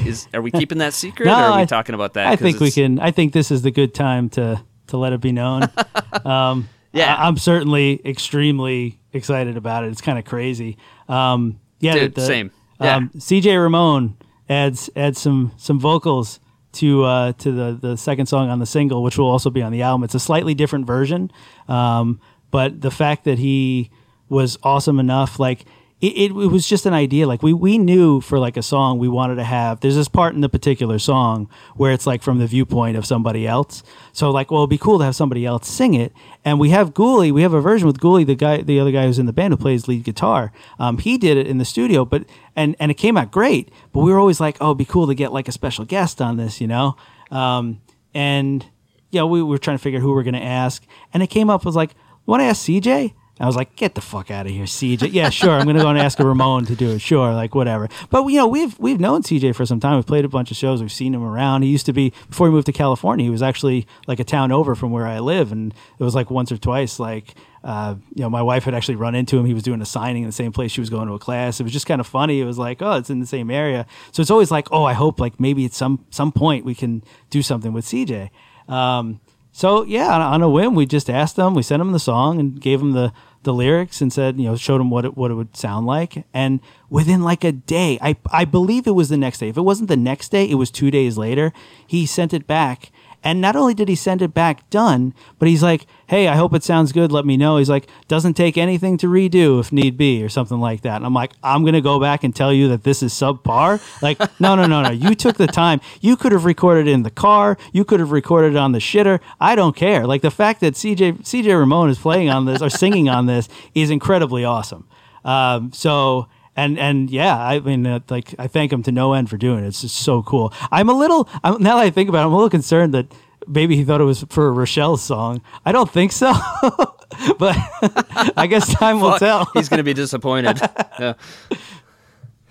Is are we keeping that secret, No, or are we I- talking about that? I think we can. I think this is the good time to to let it be known. um, Yeah. I, am certainly extremely excited about it. It's kind of crazy. Um, yeah, Dude, same. Yeah. Um, CJ Ramone adds adds some some vocals to uh, to the the second song on the single, which will also be on the album. It's a slightly different version, um, but the fact that he was awesome enough, like. It, it, it was just an idea. Like we, we knew for like a song we wanted to have. There's this part in the particular song where it's like from the viewpoint of somebody else. So like, well, it'd be cool to have somebody else sing it. And we have Gooley. We have a version with Gooley, the guy, the other guy who's in the band who plays lead guitar. Um, he did it in the studio, but and and it came out great. But we were always like, oh, it'd be cool to get like a special guest on this, you know. Um, and yeah, we were trying to figure out who we are going to ask, and it came up was like, want to ask CJ? I was like, get the fuck out of here, CJ. Yeah, sure. I'm going to go and ask a Ramone to do it. Sure, like whatever. But you know, we've we've known CJ for some time. We've played a bunch of shows. We've seen him around. He used to be before he moved to California. He was actually like a town over from where I live, and it was like once or twice. Like, uh, you know, my wife had actually run into him. He was doing a signing in the same place she was going to a class. It was just kind of funny. It was like, oh, it's in the same area. So it's always like, oh, I hope like maybe at some some point we can do something with CJ. Um, so yeah, on, a whim, we just asked them. We sent them the song and gave them the the lyrics and said, you know, showed them what it what it would sound like. And within like a day, I I believe it was the next day. If it wasn't the next day, it was two days later. He sent it back. And not only did he send it back done, but he's like, "Hey, I hope it sounds good. Let me know." He's like, "Doesn't take anything to redo if need be, or something like that." And I'm like, "I'm gonna go back and tell you that this is subpar." Like, no, no, no, no. You took the time. You could have recorded in the car. You could have recorded on the shitter. I don't care. Like the fact that CJ CJ Ramone is playing on this or singing on this is incredibly awesome. Um, so and and yeah, I mean, uh, like I thank him to no end for doing it. It's just so cool. I'm a little I'm, now that I think about it, I'm a little concerned that maybe he thought it was for a Rochelle song. I don't think so, but I guess time will tell. He's gonna be disappointed. yeah.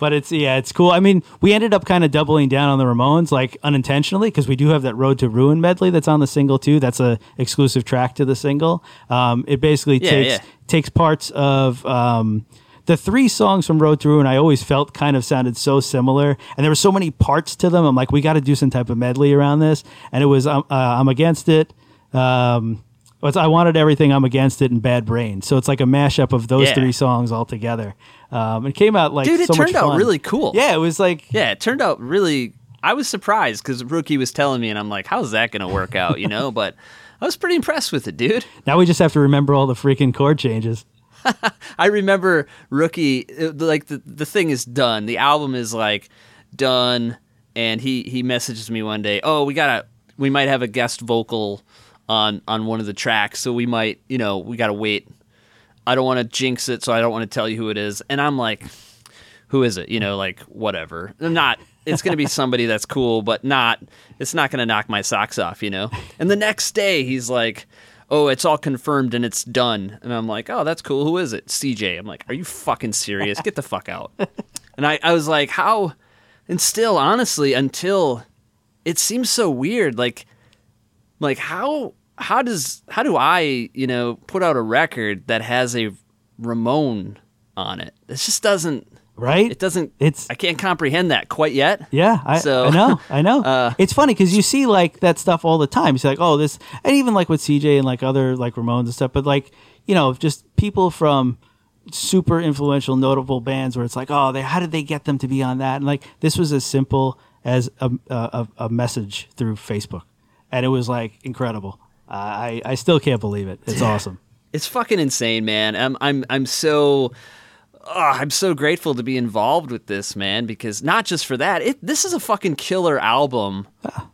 But it's yeah, it's cool. I mean, we ended up kind of doubling down on the Ramones, like unintentionally, because we do have that "Road to Ruin" medley that's on the single too. That's a exclusive track to the single. Um, it basically Yeah, takes yeah. takes parts of um, the three songs from Road to Ruin. I always felt kind of sounded so similar, and there were so many parts to them. I'm like, we got to do some type of medley around this, and it was um, uh, I'm against it. Um, I wanted everything. I'm against it and Bad Brain. So it's like a mashup of those Yeah. three songs all together. Um, it came out like Dude, it so turned out really cool. Yeah, it was like Yeah, it turned out really. I was surprised because Rookie was telling me, and I'm like, "How's that gonna work out?" You know, but I was pretty impressed with it, dude. now we just have to remember all the freaking chord changes. I remember Rookie. Like the the thing is done. The album is like done, and he he messages me one day. Oh, we gotta. We might have a guest vocal on on one of the tracks, so we might. You know, we gotta wait. I don't want to jinx it, so I don't want to tell you who it is. And I'm like, who is it? You know, like whatever. I'm not. It's gonna be somebody that's cool, but not. It's not gonna knock my socks off, you know. And the next day, he's like, "Oh, it's all confirmed and it's done." And I'm like, "Oh, that's cool. Who is it?" CJ. I'm like, "Are you fucking serious? Get the fuck out." And I, I was like, "How?" And still, honestly, until it seems so weird, like, like how how does how do I you know put out a record that has a Ramone on it? This just doesn't. Right? It doesn't. It's- I can't comprehend that quite yet. Yeah, I, So- I know, I know. Uh, it's funny because you see like that stuff all the time. It's like, oh, this, and even like with CJ and like other like Ramones and stuff. But like, you know, just people from super influential, notable bands where it's like, oh, they, how did they get them to be on that? And like, this was as simple as a a, a message through Facebook, and it was like incredible. Uh, I I still can't believe it. It's awesome. It's fucking insane, man. I'm I'm I'm so ah, I'm so grateful to be involved with this, man, because not just for that. It this is a fucking killer album.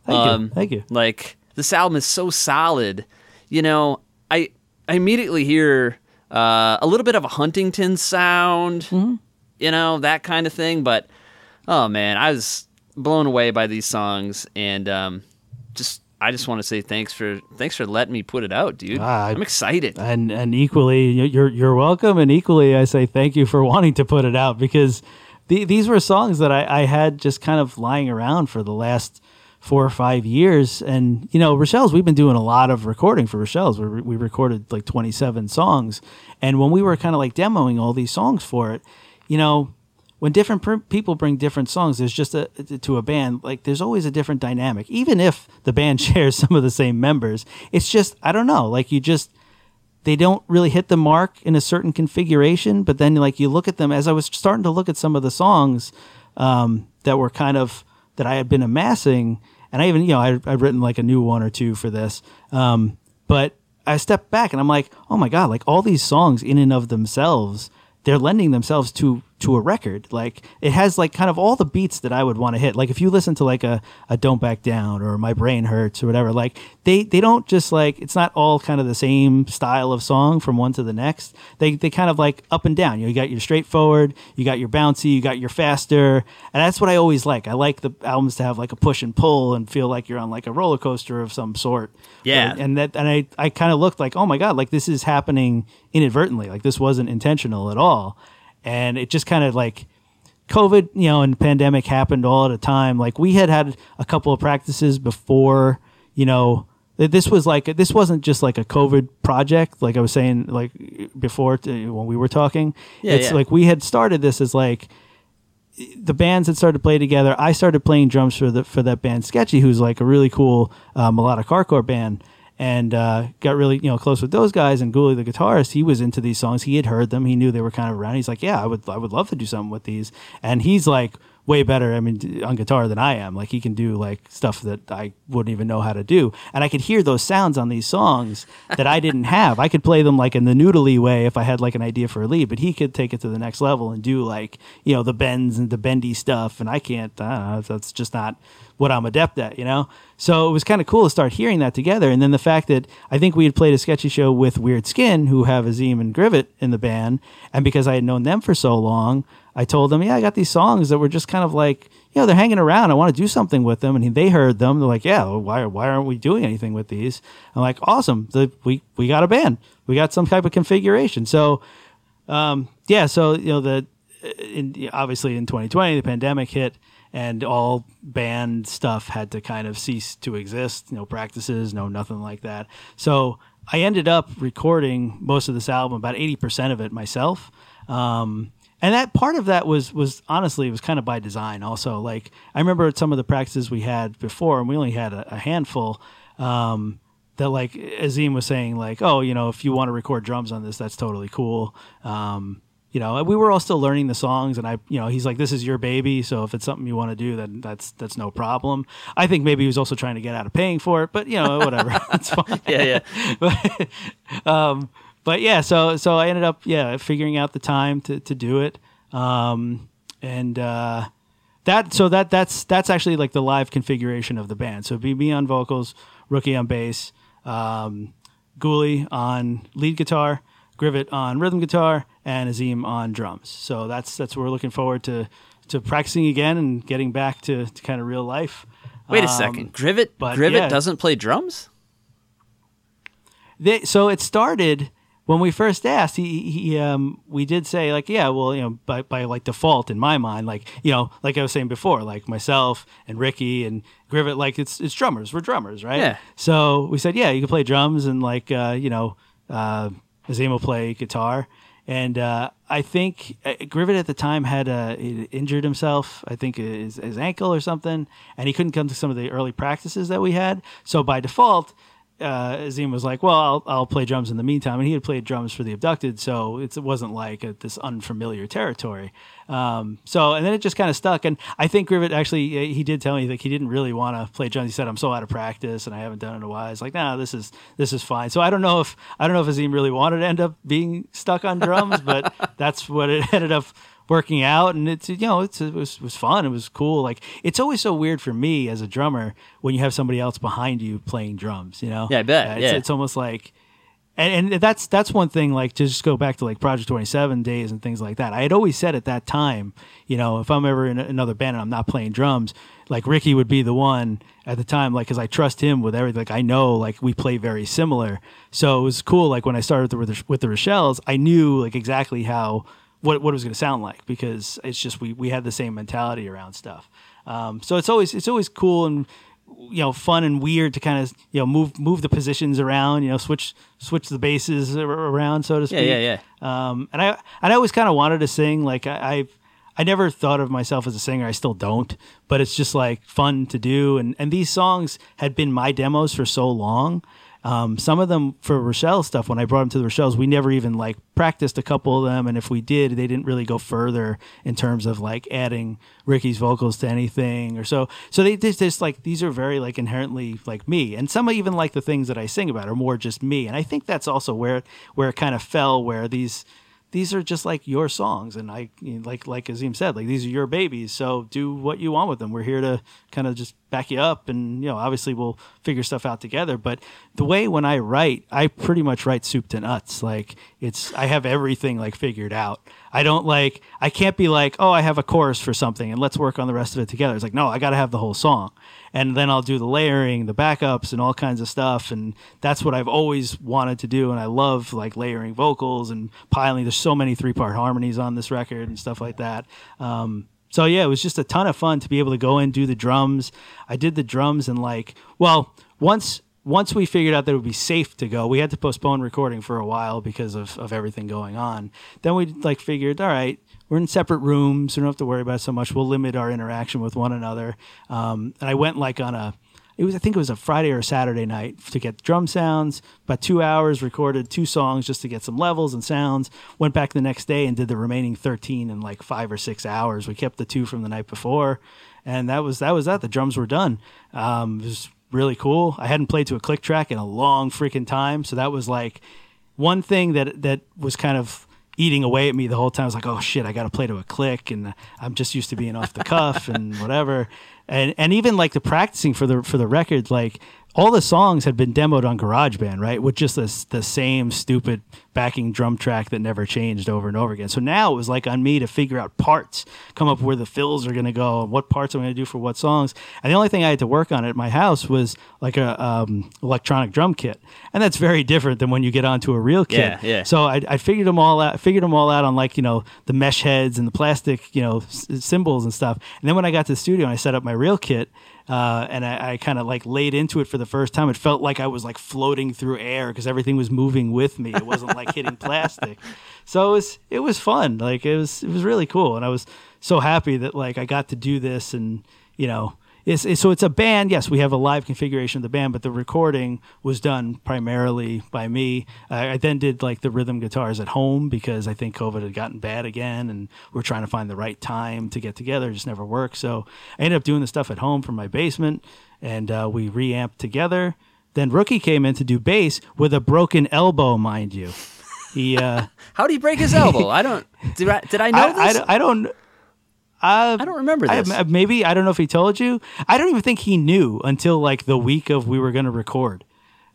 Thank you, thank you. Like this album is so solid. You know, I I immediately hear uh, a little bit of a Huntington sound, Mm-hmm. you know, that kind of thing. But oh man, I was blown away by these songs, and um, just I just want to say thanks for thanks for letting me put it out, dude. Ah, I'm excited. and and equally you're you're welcome and equally i say thank you for wanting to put it out because the, these were songs that I, I had just kind of lying around for the last four or five years and you know rochelle's we've been doing a lot of recording for rochelle's we, we recorded like 27 songs and when we were kind of like demoing all these songs for it you know when different people bring different songs there's just a to a band like there's always a different dynamic. Even if the band shares some of the same members it's just i don't know like you just they don't really hit the mark in a certain configuration but then like you look at them. As i was starting to look at some of the songs um, that were kind of that i had been amassing and i even you know I, i've written like a new one or two for this um, but i stepped back and i'm like oh my god like all these songs in and of themselves they're lending themselves to to a record. Like it has like kind of all the beats that i would want to hit. Like if you listen to like a, a don't back down or my brain hurts or whatever like they they don't just like it's not all kind of the same style of song from one to the next. They they kind of like up and down. You, know, you got your straightforward you got your bouncy you got your faster and that's what i always like. I like the albums to have like a push and pull and feel like you're on like a roller coaster of some sort. Yeah. and that and i i kind of looked like oh my god like this is happening inadvertently. Like this wasn't intentional at all and it just kind of like covid you know and pandemic happened all at a time like we had had a couple of practices before you know this was like this wasn't just like a covid project like i was saying like before when we were talking Yeah, it's yeah. like we had started this as like the bands had started to play together. I started playing drums for the for that band Sketchy, who's like a really cool uh, melodic hardcore band. And uh, got really you know close with those guys. And Gooley, the guitarist, he was into these songs. He had heard them. He knew they were kind of around. He's like, yeah, I would I would love to do something with these. And he's like way better. I mean, on guitar than I am. Like he can do like stuff that I wouldn't even know how to do. And I could hear those sounds on these songs that I didn't have. I could play them like in the noodly way if I had like an idea for a lead, but he could take it to the next level and do like you know the bends and the bendy stuff. And I can't. I don't know, that's just not what I'm adept at, you know? So it was kind of cool to start hearing that together. And then the fact that I think we had played a sketchy show with Weird Skin, who have Azim and Grivet in the band. And because I had known them for so long, I told them, yeah, I got these songs that were just kind of like, you know, they're hanging around. I want to do something with them. And they heard them. They're like, yeah, why, why aren't we doing anything with these? I'm like, awesome. The, we, we got a band. We got some type of configuration. So, um, yeah, so, you know, the, in, obviously in 2020, the pandemic hit and all band stuff had to kind of cease to exist. No practices, no nothing like that. So I ended up recording most of this album, about 80% of it myself. Um, and that part of that was was honestly it was kind of by design also. Like i remember at some of the practices we had before and we only had a, a handful um, that like azim was saying like oh you know if you want to record drums on this that's totally cool. Um, you know we were all still learning the songs and i you know he's like this is your baby so if it's something you want to do then that's that's no problem. I think maybe he was also trying to get out of paying for it but you know whatever. It's fine. Yeah, yeah. but, um, but yeah, so so I ended up yeah figuring out the time to, to do it, um, and uh, that so that that's that's actually like the live configuration of the band. So it'd be me on vocals, Rookie on bass, um, Gooley on lead guitar, Grivet on rhythm guitar, and Azim on drums. So that's that's what we're looking forward to to practicing again and getting back to, to kind of real life. Wait a Um, second. Grivet Grivet yeah. doesn't play drums? they, so it started when we first asked he, he um we did say like yeah well you know by, by like default in my mind like you know like i was saying before like myself and ricky and grivet like it's it's drummers we're drummers right Yeah. so we said yeah you can play drums and like uh you know uh azim will play guitar and uh, I think uh, Grivet at the time had uh, injured himself. I think his, his ankle or something, and he couldn't come to some of the early practices that we had. So by default, uh, Azim was like, "Well, I'll, I'll play drums in the meantime," and he had played drums for the Abducted, so it's, it wasn't like a, this unfamiliar territory. Um, so, and then it just kind of stuck. And I think Grivet actually, uh, he did tell me like he didn't really want to play drums. He said, "I'm so out of practice, and I haven't done it in a while." It's like, "Nah, this is this is fine." So I don't know if I don't know if Azim really wanted to end up being stuck on drums, but that's what it ended up working out and it's you know it's, it was, was fun. It was cool. Like it's always so weird for me as a drummer when you have somebody else behind you playing drums you know? Yeah, I bet, Uh, it's, yeah. it's almost like and, and that's that's one thing like to just go back to like project 27 days and things like that. I had always said at that time you know if i'm ever in another band and i'm not playing drums like ricky would be the one at the time like because i trust him with everything. Like i know like we play very similar. So it was cool like when i started with the, with the rochelle's i knew like exactly how what, what it was going to sound like because it's just we, we had the same mentality around stuff um, so it's always it's always cool and you know fun and weird to kind of you know move move the positions around you know switch switch the bases around so to speak Yeah, yeah, yeah um and i and i always kind of wanted to sing like i i've I never thought of myself as a singer. I still don't, but it's just like fun to do. And and these songs had been my demos for so long. Um, some of them for Rochelle stuff. When I brought them to the Rochelle's, we never even like practiced a couple of them, and if we did, they didn't really go further in terms of like adding Ricky's vocals to anything or so. So they just, just like these are very like inherently like me, and some even like the things that I sing about are more just me. And I think that's also where where it kind of fell, where these these are just like your songs and i like like azim said like these are your babies so do what you want with them. We're here to kind of just back you up and you know obviously we'll figure stuff out together but the way when i write i pretty much write soup to nuts. Like it's i have everything like figured out. I don't like i can't be like oh i have a chorus for something and let's work on the rest of it together. It's like no i gotta have the whole song and then I'll do the layering, the backups, and all kinds of stuff. And that's what I've always wanted to do. And I love like layering vocals and piling. There's so many three part harmonies on this record and stuff like that. Um, so yeah, it was just a ton of fun to be able to go in do the drums. I did the drums and like, well, once once we figured out that it would be safe to go, we had to postpone recording for a while because of, of everything going on. Then we like figured, all right, we're in separate rooms. We don't have to worry about so much. We'll limit our interaction with one another. Um, and I went like on a, it was I think it was a Friday or Saturday night to get drum sounds. About two hours, recorded two songs just to get some levels and sounds. Went back the next day and did the remaining thirteen in like five or six hours. We kept the two from the night before, and that was that was that. The drums were done. Um, it was really cool. I hadn't played to a click track in a long freaking time, so that was like one thing that that was kind of eating away at me the whole time. I was like, oh shit, I got to play to a click, and I'm just used to being off the cuff and whatever. And and even like the practicing for the for the record, like all the songs had been demoed on GarageBand, right, with just this the same stupid backing drum track that never changed over and over again. So now it was like on me to figure out parts, come up where the fills are going to go, and what parts I'm going to do for what songs. And the only thing I had to work on at my house was like a um, electronic drum kit, and that's very different than when you get onto a real kit. Yeah, yeah. So I, I figured them all out. Figured them all out on like you know the mesh heads and the plastic you know s- cymbals and stuff. And then when I got to the studio and I set up my real kit, uh, and I, I kind of like laid into it for the first time. It felt like I was like floating through air because everything was moving with me. It wasn't like hitting plastic. So it was it was fun. Like it was it was really cool, and I was so happy that like I got to do this, and you know. It's, it's, so it's a band. Yes, we have a live configuration of the band, but the recording was done primarily by me. I, I then did like the rhythm guitars at home because I think COVID had gotten bad again, and we're trying to find the right time to get together. It just never worked. So I ended up doing the stuff at home from my basement, and uh, we reamped together. Then Rookie came in to do bass with a broken elbow, mind you. He, uh, How did he break his elbow? I don't. Did I, did I know I, this? I, I don't. Uh, I don't remember this. I- maybe I don't know if he told you. I don't even think he knew until like the week of we were going to record,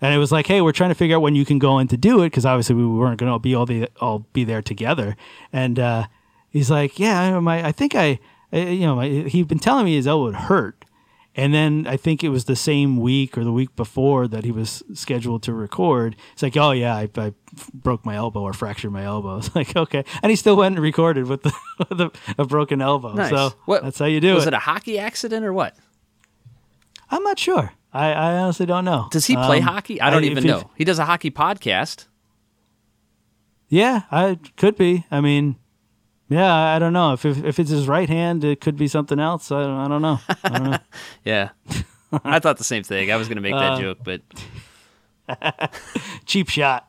and it was like, hey, we're trying to figure out when you can go in to do it because obviously we weren't going to be all the all be there together. And uh, he's like, yeah, I, my, I think I, I you know, my, he'd been telling me his elbow would hurt. And then I think it was the same week or the week before that he was scheduled to record. It's like, oh yeah, I, I broke my elbow or fractured my elbow. It's like, okay, and he still went and recorded with the, with the a broken elbow. Nice. So What- that's how you do was it. Was it a hockey accident or what? I'm not sure. I, I honestly don't know. Does he play Um, hockey? I don't if even know. He does a hockey podcast. Yeah, I could be. I mean, yeah, I don't know if if, if it's his right hand, it could be something else. I don't, I don't know. I don't know. Yeah. I thought the same thing. I was going to make Uh, that joke, but Cheap shot.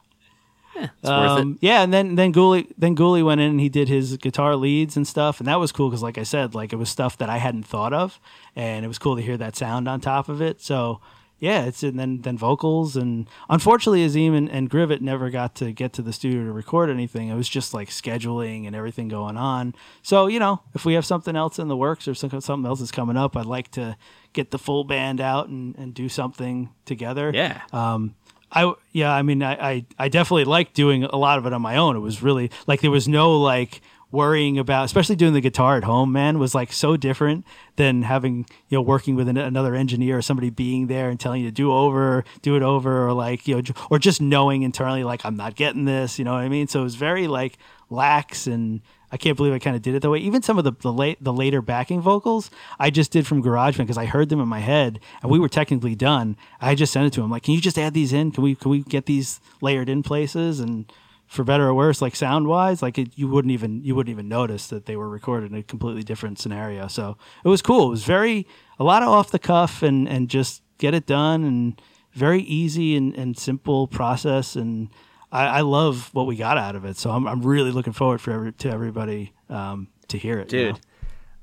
it's worth it. Um, yeah, and then then Gooley then Gooley went in and he did his guitar leads and stuff, and that was cool because, like I said, like it was stuff that I hadn't thought of, and it was cool to hear that sound on top of it. So yeah, it's and then then vocals and unfortunately Azim and, and Grivet never got to get to the studio to record anything. It was just like scheduling and everything going on. So you know, if we have something else in the works or some- something else is coming up, I'd like to get the full band out and, and do something together. Yeah. Um, I yeah, I mean, I, I I definitely liked doing a lot of it on my own. It was really like there was no like worrying about, especially doing the guitar at home. Man, was like so different than having you know working with an, another engineer or somebody being there and telling you to do over, do it over, or like you know, or just knowing internally like I'm not getting this. You know what I mean? So it was very like lax and. I can't believe I kind of did it that way. Even some of the the, late, the later backing vocals, I just did from GarageBand because I heard them in my head, and we were technically done. I just sent it to him like, "Can you just add these in? Can we can we get these layered in places?" And for better or worse, like sound wise, like it, you wouldn't even you wouldn't even notice that they were recorded in a completely different scenario. So it was cool. It was very a lot of off the cuff and and just get it done and very easy and, and simple process and I, I love what we got out of it. So I'm I'm really looking forward for every, to everybody um, to hear it, you dude. know?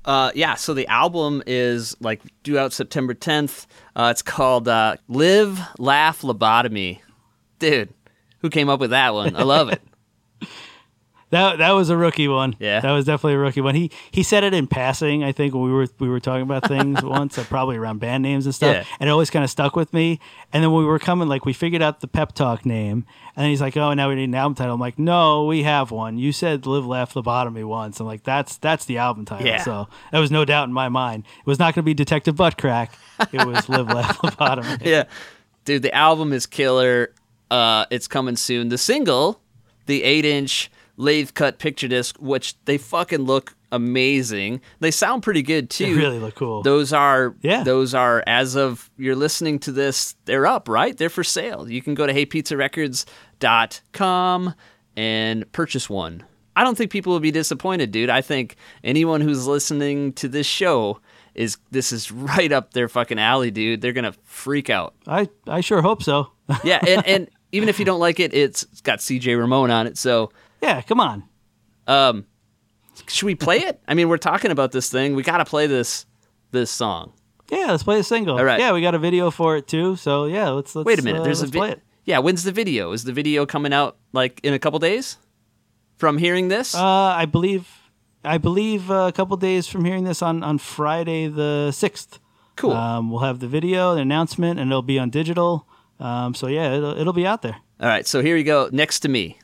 Uh, yeah, so the album is like due out September 10th. Uh, it's called uh, Live, Laugh, Lobotomy. Dude, who came up with that one? I love it. That that was a rookie one. Yeah. that was definitely a rookie one. He he said it in passing. I think when we were we were talking about things once, uh, probably around band names and stuff, Yeah. and it always kind of stuck with me. And then when we were coming, like we figured out the pep talk name, and then he's like, "Oh, now we need an album title." I'm like, "No, we have one. You said Live, Laugh, Lobotomy once." I'm like, "That's that's the album title." Yeah. So that was no doubt in my mind. It was not going to be Detective Butt Crack. It was Live, Laugh, Lobotomy. yeah. Dude, the album is killer. Uh, it's coming soon. The single, the eight inch lathe cut picture disc, which they fucking look amazing. They sound pretty good too. They really look cool. Those are Yeah. Those are as of you're listening to this, they're up, right? They're for sale. You can go to heypizzarecords.com and purchase one. I don't think people will be disappointed, dude. I think anyone who's listening to this show is this is right up their fucking alley, dude. They're gonna freak out. I I sure hope so. Yeah, and, and even if you don't like it, it's, it's got CJ Ramone on it. So yeah, come on. should we play it? I mean, we're talking about this thing. We got to play this this song. Yeah, let's play the single. All right. Yeah, we got a video for it too. So yeah, let's let's Wait a minute. uh, There's a vi- it. Yeah, when's the video? Is the video coming out like in a couple days? From hearing this? Uh, I believe I believe uh, a couple days from hearing this on on Friday the sixth. cool. Um, we'll have the video, the announcement, and it'll be on digital. Um, so yeah, it'll, it'll be out there. All right, so here you go. Next to me.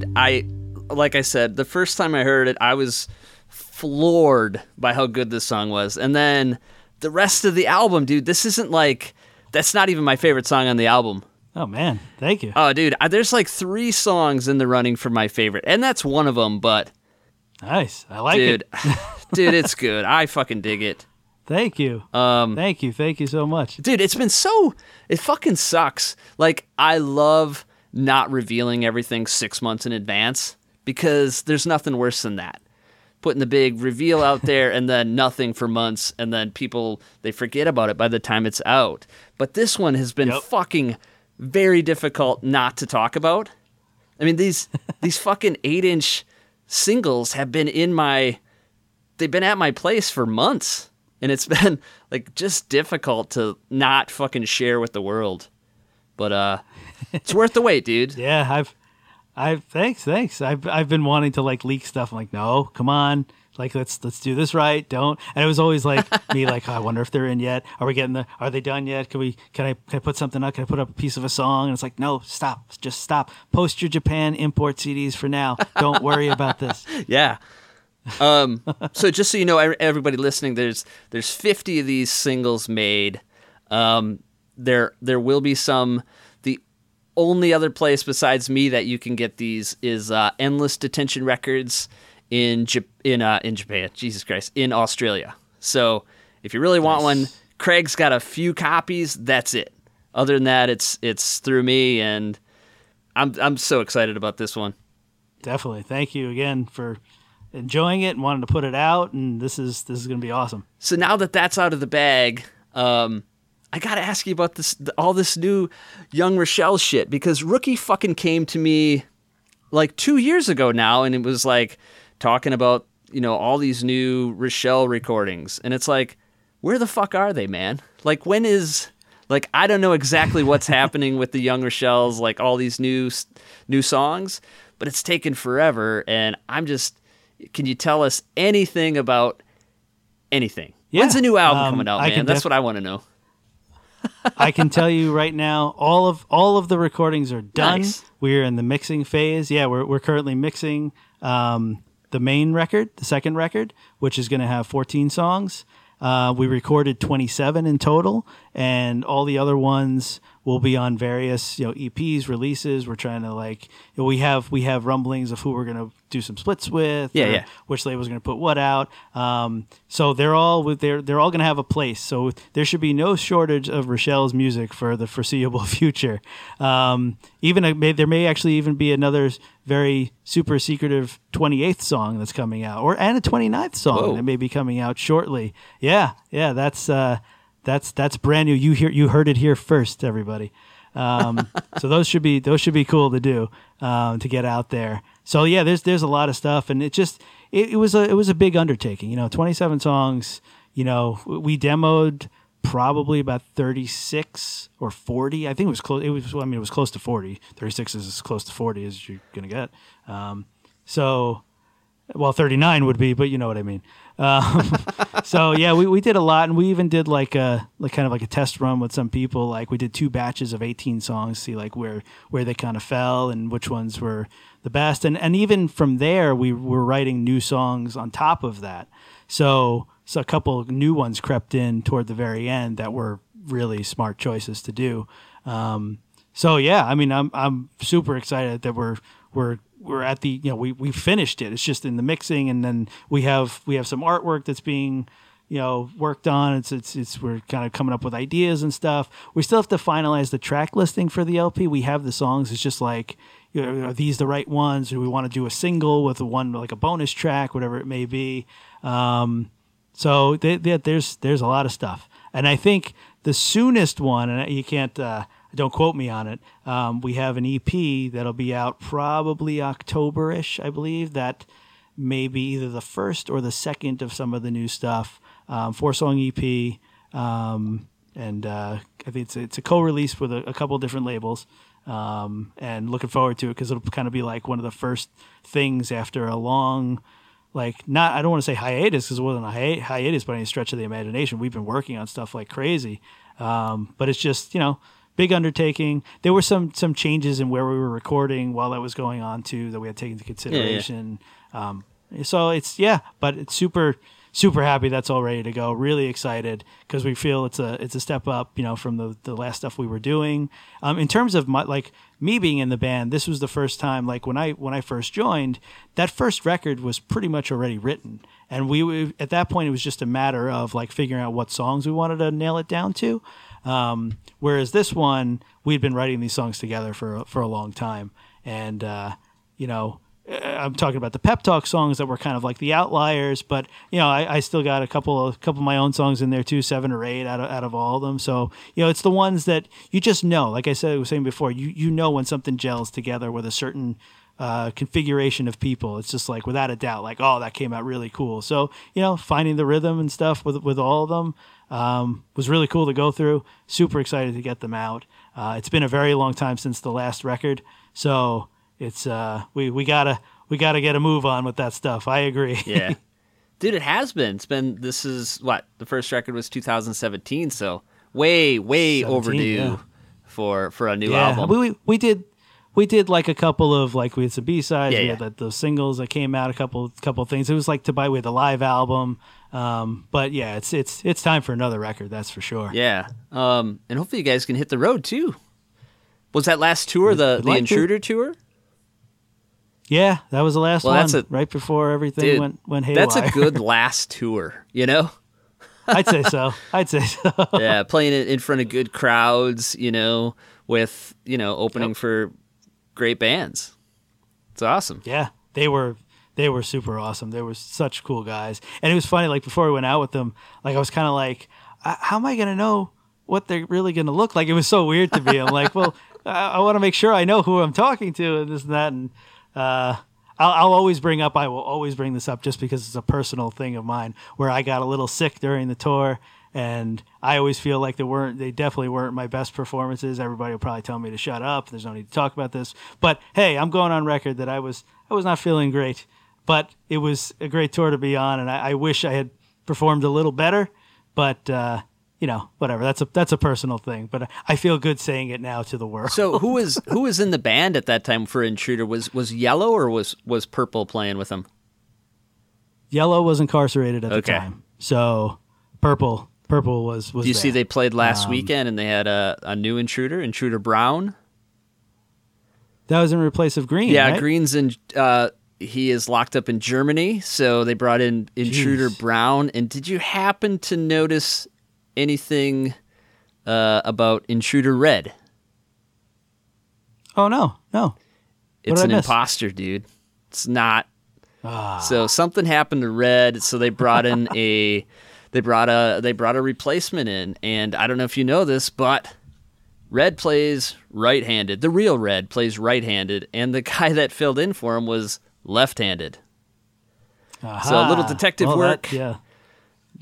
Dude, I like I said, the first time I heard it, I was floored by how good this song was. And then the rest of the album, dude, this isn't like that's not even my favorite song on the album. Oh man, thank you. Oh, dude, I, there's like three songs in the running for my favorite, and that's one of them. But Nice, I like dude, it. dude, it's good. I fucking dig it. Thank you. Um, Thank you. Thank you so much. dude, it's been so. It fucking sucks. Like I love not revealing everything six months in advance because there's nothing worse than that. Putting the big reveal out there and then nothing for months, and then people they forget about it by the time it's out. But this one has been Yep. fucking very difficult not to talk about. I mean these these fucking eight inch singles have been in my they've been at my place for months and it's been like just difficult to not fucking share with the world but uh it's worth the wait dude Yeah, I've, I've thanks, thanks. I've I've been wanting to like leak stuff. I'm like, no, come on, like let's let's do this right. Don't. And it was always like me, like oh, I wonder if they're in yet. Are we getting the? Are they done yet? Can we? Can I? Can I put something up? Can I put up a piece of a song? And it's like, no, stop, just stop. Post your Japan import CDs for now. Don't worry about this. yeah um so just so you know everybody listening there's there's 50 of these singles made um there there will be some only other place besides me that you can get these is uh, endless detention records in in uh, in Japan Jesus Christ in Australia so if you really want one Craig's got a few copies that's it other than that it's it's through me and I'm I'm so excited about this one Definitely. Thank you again for enjoying it and wanting to put it out. And this is this is gonna be awesome. So now that that's out of the bag, um, I gotta ask you about this, all this new young Rochelle shit because Rookie fucking came to me like two years ago now, and it was like talking about you know all these new Rochelle recordings, and it's like, where the fuck are they, man? Like when is like I don't know exactly what's happening with the young Rochelle's like all these new new songs, but it's taken forever, and I'm just. Can you tell us anything about anything? When's Yeah, the new album um, coming out, man? can That's what I want to know. I can tell you right now, all of all of the recordings are done. Nice. We're in the mixing phase. Yeah, we're we're currently mixing. Um, the main record, the second record, which is going to have 14 songs. Uh, we recorded 27 in total, and all the other ones will be on various you know EPs releases. We're trying to like you know, we have we have rumblings of who we're going to do some splits with. Yeah, yeah. Which label's going to put what out. Um, so they're all with they're they're all going to have a place. So there should be no shortage of Rochelle's music for the foreseeable future. Um, even a, may, there may actually even be another very super secretive 28th song that's coming out, or and a 29th song Whoa. that may be coming out shortly. Yeah, yeah, that's uh, that's that's brand new. You hear you heard it here first, everybody. Um, so those should be those should be cool to do um, to get out there. So yeah, there's there's a lot of stuff, and it just it, it was a it was a big undertaking. You know, 27 songs. You know, we demoed probably about 36 or 40. I think it was close. It was I mean it was close to 40. 36 is as close to 40 as you're gonna get. Um, so well 39 would be but you know what i mean um, so yeah we, we did a lot and we even did like a like kind of like a test run with some people. Like we did two batches of 18 songs see like where where they kind of fell and which ones were the best. And and even from there we were writing new songs on top of that. So so a couple new ones crept in toward the very end that were really smart choices to do. Um, so yeah, I mean, I'm I'm super excited that we're we're we're at the you know we we finished it. It's just in the mixing, and then we have we have some artwork that's being you know worked on. It's it's it's we're kind of coming up with ideas and stuff. We still have to finalize the track listing for the LP. We have the songs. It's just like. You know, are these the right ones? Do we want to do a single with one like a bonus track, whatever it may be? Um, so th- th- there's there's a lot of stuff, and I think the soonest one, and you can't uh, don't quote me on it. Um, we have an EP that'll be out probably October-ish, I believe. That may be either the first or the second of some of the new stuff. Um, four song EP, um, and uh, I think it's it's a co-release with a, a couple different labels. Um, and looking forward to it because it'll kind of be like one of the first things after a long like not I don't want to say hiatus because it wasn't a hi- hiatus by any stretch of the imagination. We've been working on stuff like crazy, um, but it's just you know big undertaking. There were some some changes in where we were recording while that was going on too that we had taken into consideration. Um, so it's yeah, but it's super super happy that's all ready to go. Really excited because we feel it's a it's a step up, you know, from the the last stuff we were doing. Um, in terms of my like me being in the band, this was the first time like when I when I first joined, that first record was pretty much already written, and we at that point it was just a matter of like figuring out what songs we wanted to nail it down to. Um, whereas this one, we'd been writing these songs together for for a long time, and uh, you know, I'm talking about the pep talk songs that were kind of like the outliers, but you know, I, I still got a couple of couple of my own songs in there too, seven or eight out of out of all of them. So you know, it's the ones that you just know. Like I said, I was saying before, you you know when something gels together with a certain uh, configuration of people. It's just like without a doubt, like oh, that came out really cool. So you know, finding the rhythm and stuff with with all of them um, was really cool to go through. Super excited to get them out. Uh, it's been a very long time since the last record, so it's uh, we we gotta we gotta get a move on with that stuff. I agree. Yeah. Dude, it has been. It's been this is what? The first record was 2017, so way way overdue yeah. for for a new yeah, album. we, we we did we did like a couple of like we had some B sides. Yeah, we yeah. had the, those singles that came out. A couple couple of things. It was like to buy with a live album. Um, but yeah, it's it's it's time for another record. That's for sure. Yeah. Um, and hopefully you guys can hit the road too. Was that last tour the would the like to. Intruder tour? Yeah, that was the last Well, one. a- right before everything Dude, went went haywire. that's a good last tour, you know? I'd say so. I'd say so. yeah, playing it in front of good crowds, you know, with, you know, opening for great bands. It's awesome. Yeah, they were they were super awesome. They were such cool guys, and it was funny. Like before we went out with them, like I was kind of like, "Uh, how am I gonna know what they're really gonna look like? It was so weird to me. I'm like, well, I, I want to make sure I know who I'm talking to, and this and that, and uh, I'll, I'll always bring up. I will always bring this up just because it's a personal thing of mine, where I got a little sick during the tour. And I always feel like they weren't, they definitely weren't my best performances. Everybody will probably tell me to shut up. There's no need to talk about this. But hey, I'm going on record that I was, I was not feeling great. But it was a great tour to be on, and I, I wish I had performed a little better. But uh, you know, whatever. That's a that's a personal thing. But I feel good saying it now to the world. So who was who was in the band at that time for Intruder? Was was Yellow or was was Purple playing with them? Yellow was incarcerated at Okay. the time, so purple purple was was. Do you see they played last Um, weekend and they had a, a new intruder, Intruder Brown? that was in place of green? Yeah, right? Green's in. Uh, he is locked up in Germany, so they brought in Intruder Jeez. Brown. And did you happen to notice anything uh, about Intruder Red? Oh no, no. It's an imposter, dude. It's not. Ah. So something happened to Red, so they brought in a they brought a they brought a replacement in, and I don't know if you know this, but Red plays right-handed. The real Red plays right-handed, and the guy that filled in for him was left-handed. So a little detective Well, that- work. yeah.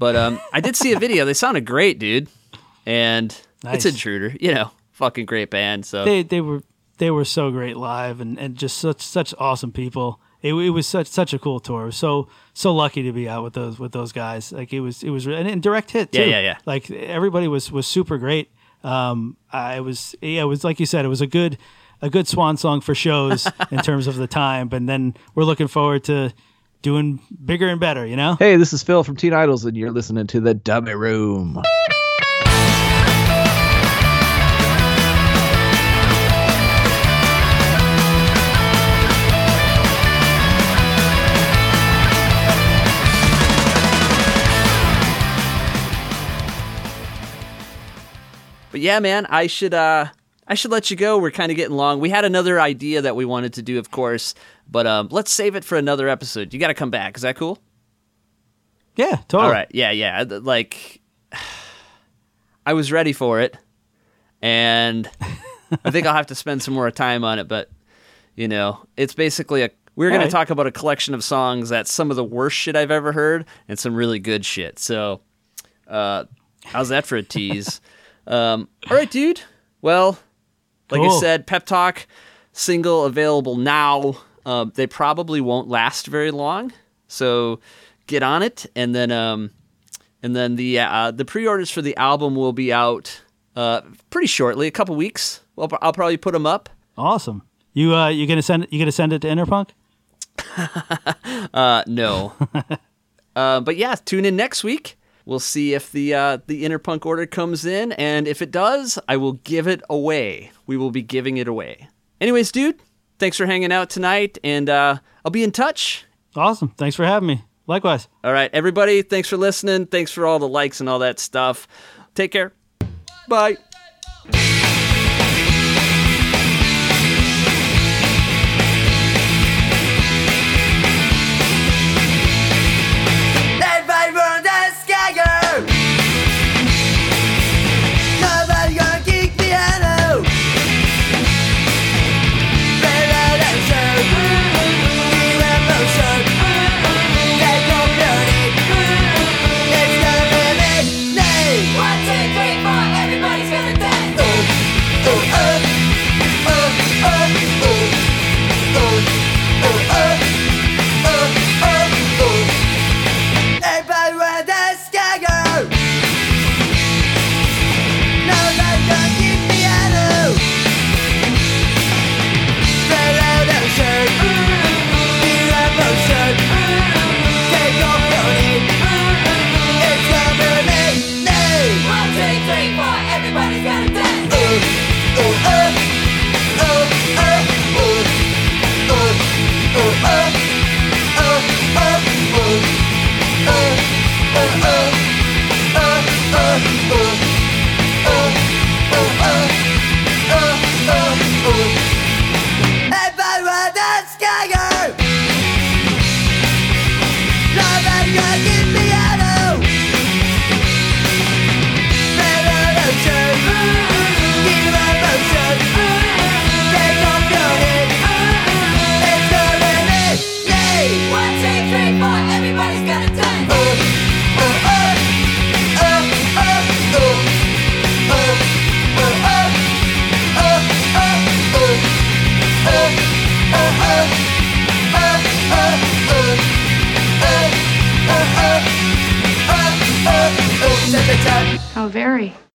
But um, I did see a video. They sounded great, dude. And Nice. it's Intruder, you know, fucking great band. So they they were they were so great live and, and just such such awesome people. It, it was such such a cool tour. Was so so lucky to be out with those with those guys. Like it was it was and, and direct hit too. Yeah, yeah, yeah. Like everybody was was super great. Um, I was yeah, it was like you said, it was a good a good swan song for shows in terms of the time. But then we're looking forward to doing bigger and better. You know. Hey, this is Phil from Teen Idols, and you're listening to the Dummy Room. But yeah, man, I should uh I should let you go. We're kind of getting long. We had another idea that we wanted to do, of course, but um let's save it for another episode. You got to come back. Is that cool? Yeah. Totally. All right. Yeah, yeah. Like I was ready for it. And I think I'll have to spend some more time on it, but you know, it's basically a we're going All to talk about a collection of songs that's some of the worst shit I've ever heard and some really good shit. So, uh how's that for a tease? um all right, dude. Well, like I said, Pep Talk single available now. Um, they probably won't last very long, so get on it. And then, um, and then the uh, the pre-orders for the album will be out uh, pretty shortly, a couple weeks. Well, I'll probably put them up. Awesome. You uh you gonna send you gonna send it to Interpunk? Uh, no, uh, but yeah, tune in next week. We'll see if the uh, the Interpunk order comes in, and if it does, I will give it away. We will be giving it away. Anyways, dude, thanks for hanging out tonight, and uh, I'll be in touch. Awesome. Thanks for having me. Likewise. All right, everybody, thanks for listening. Thanks for all the likes and all that stuff. Take care. Bye. vary.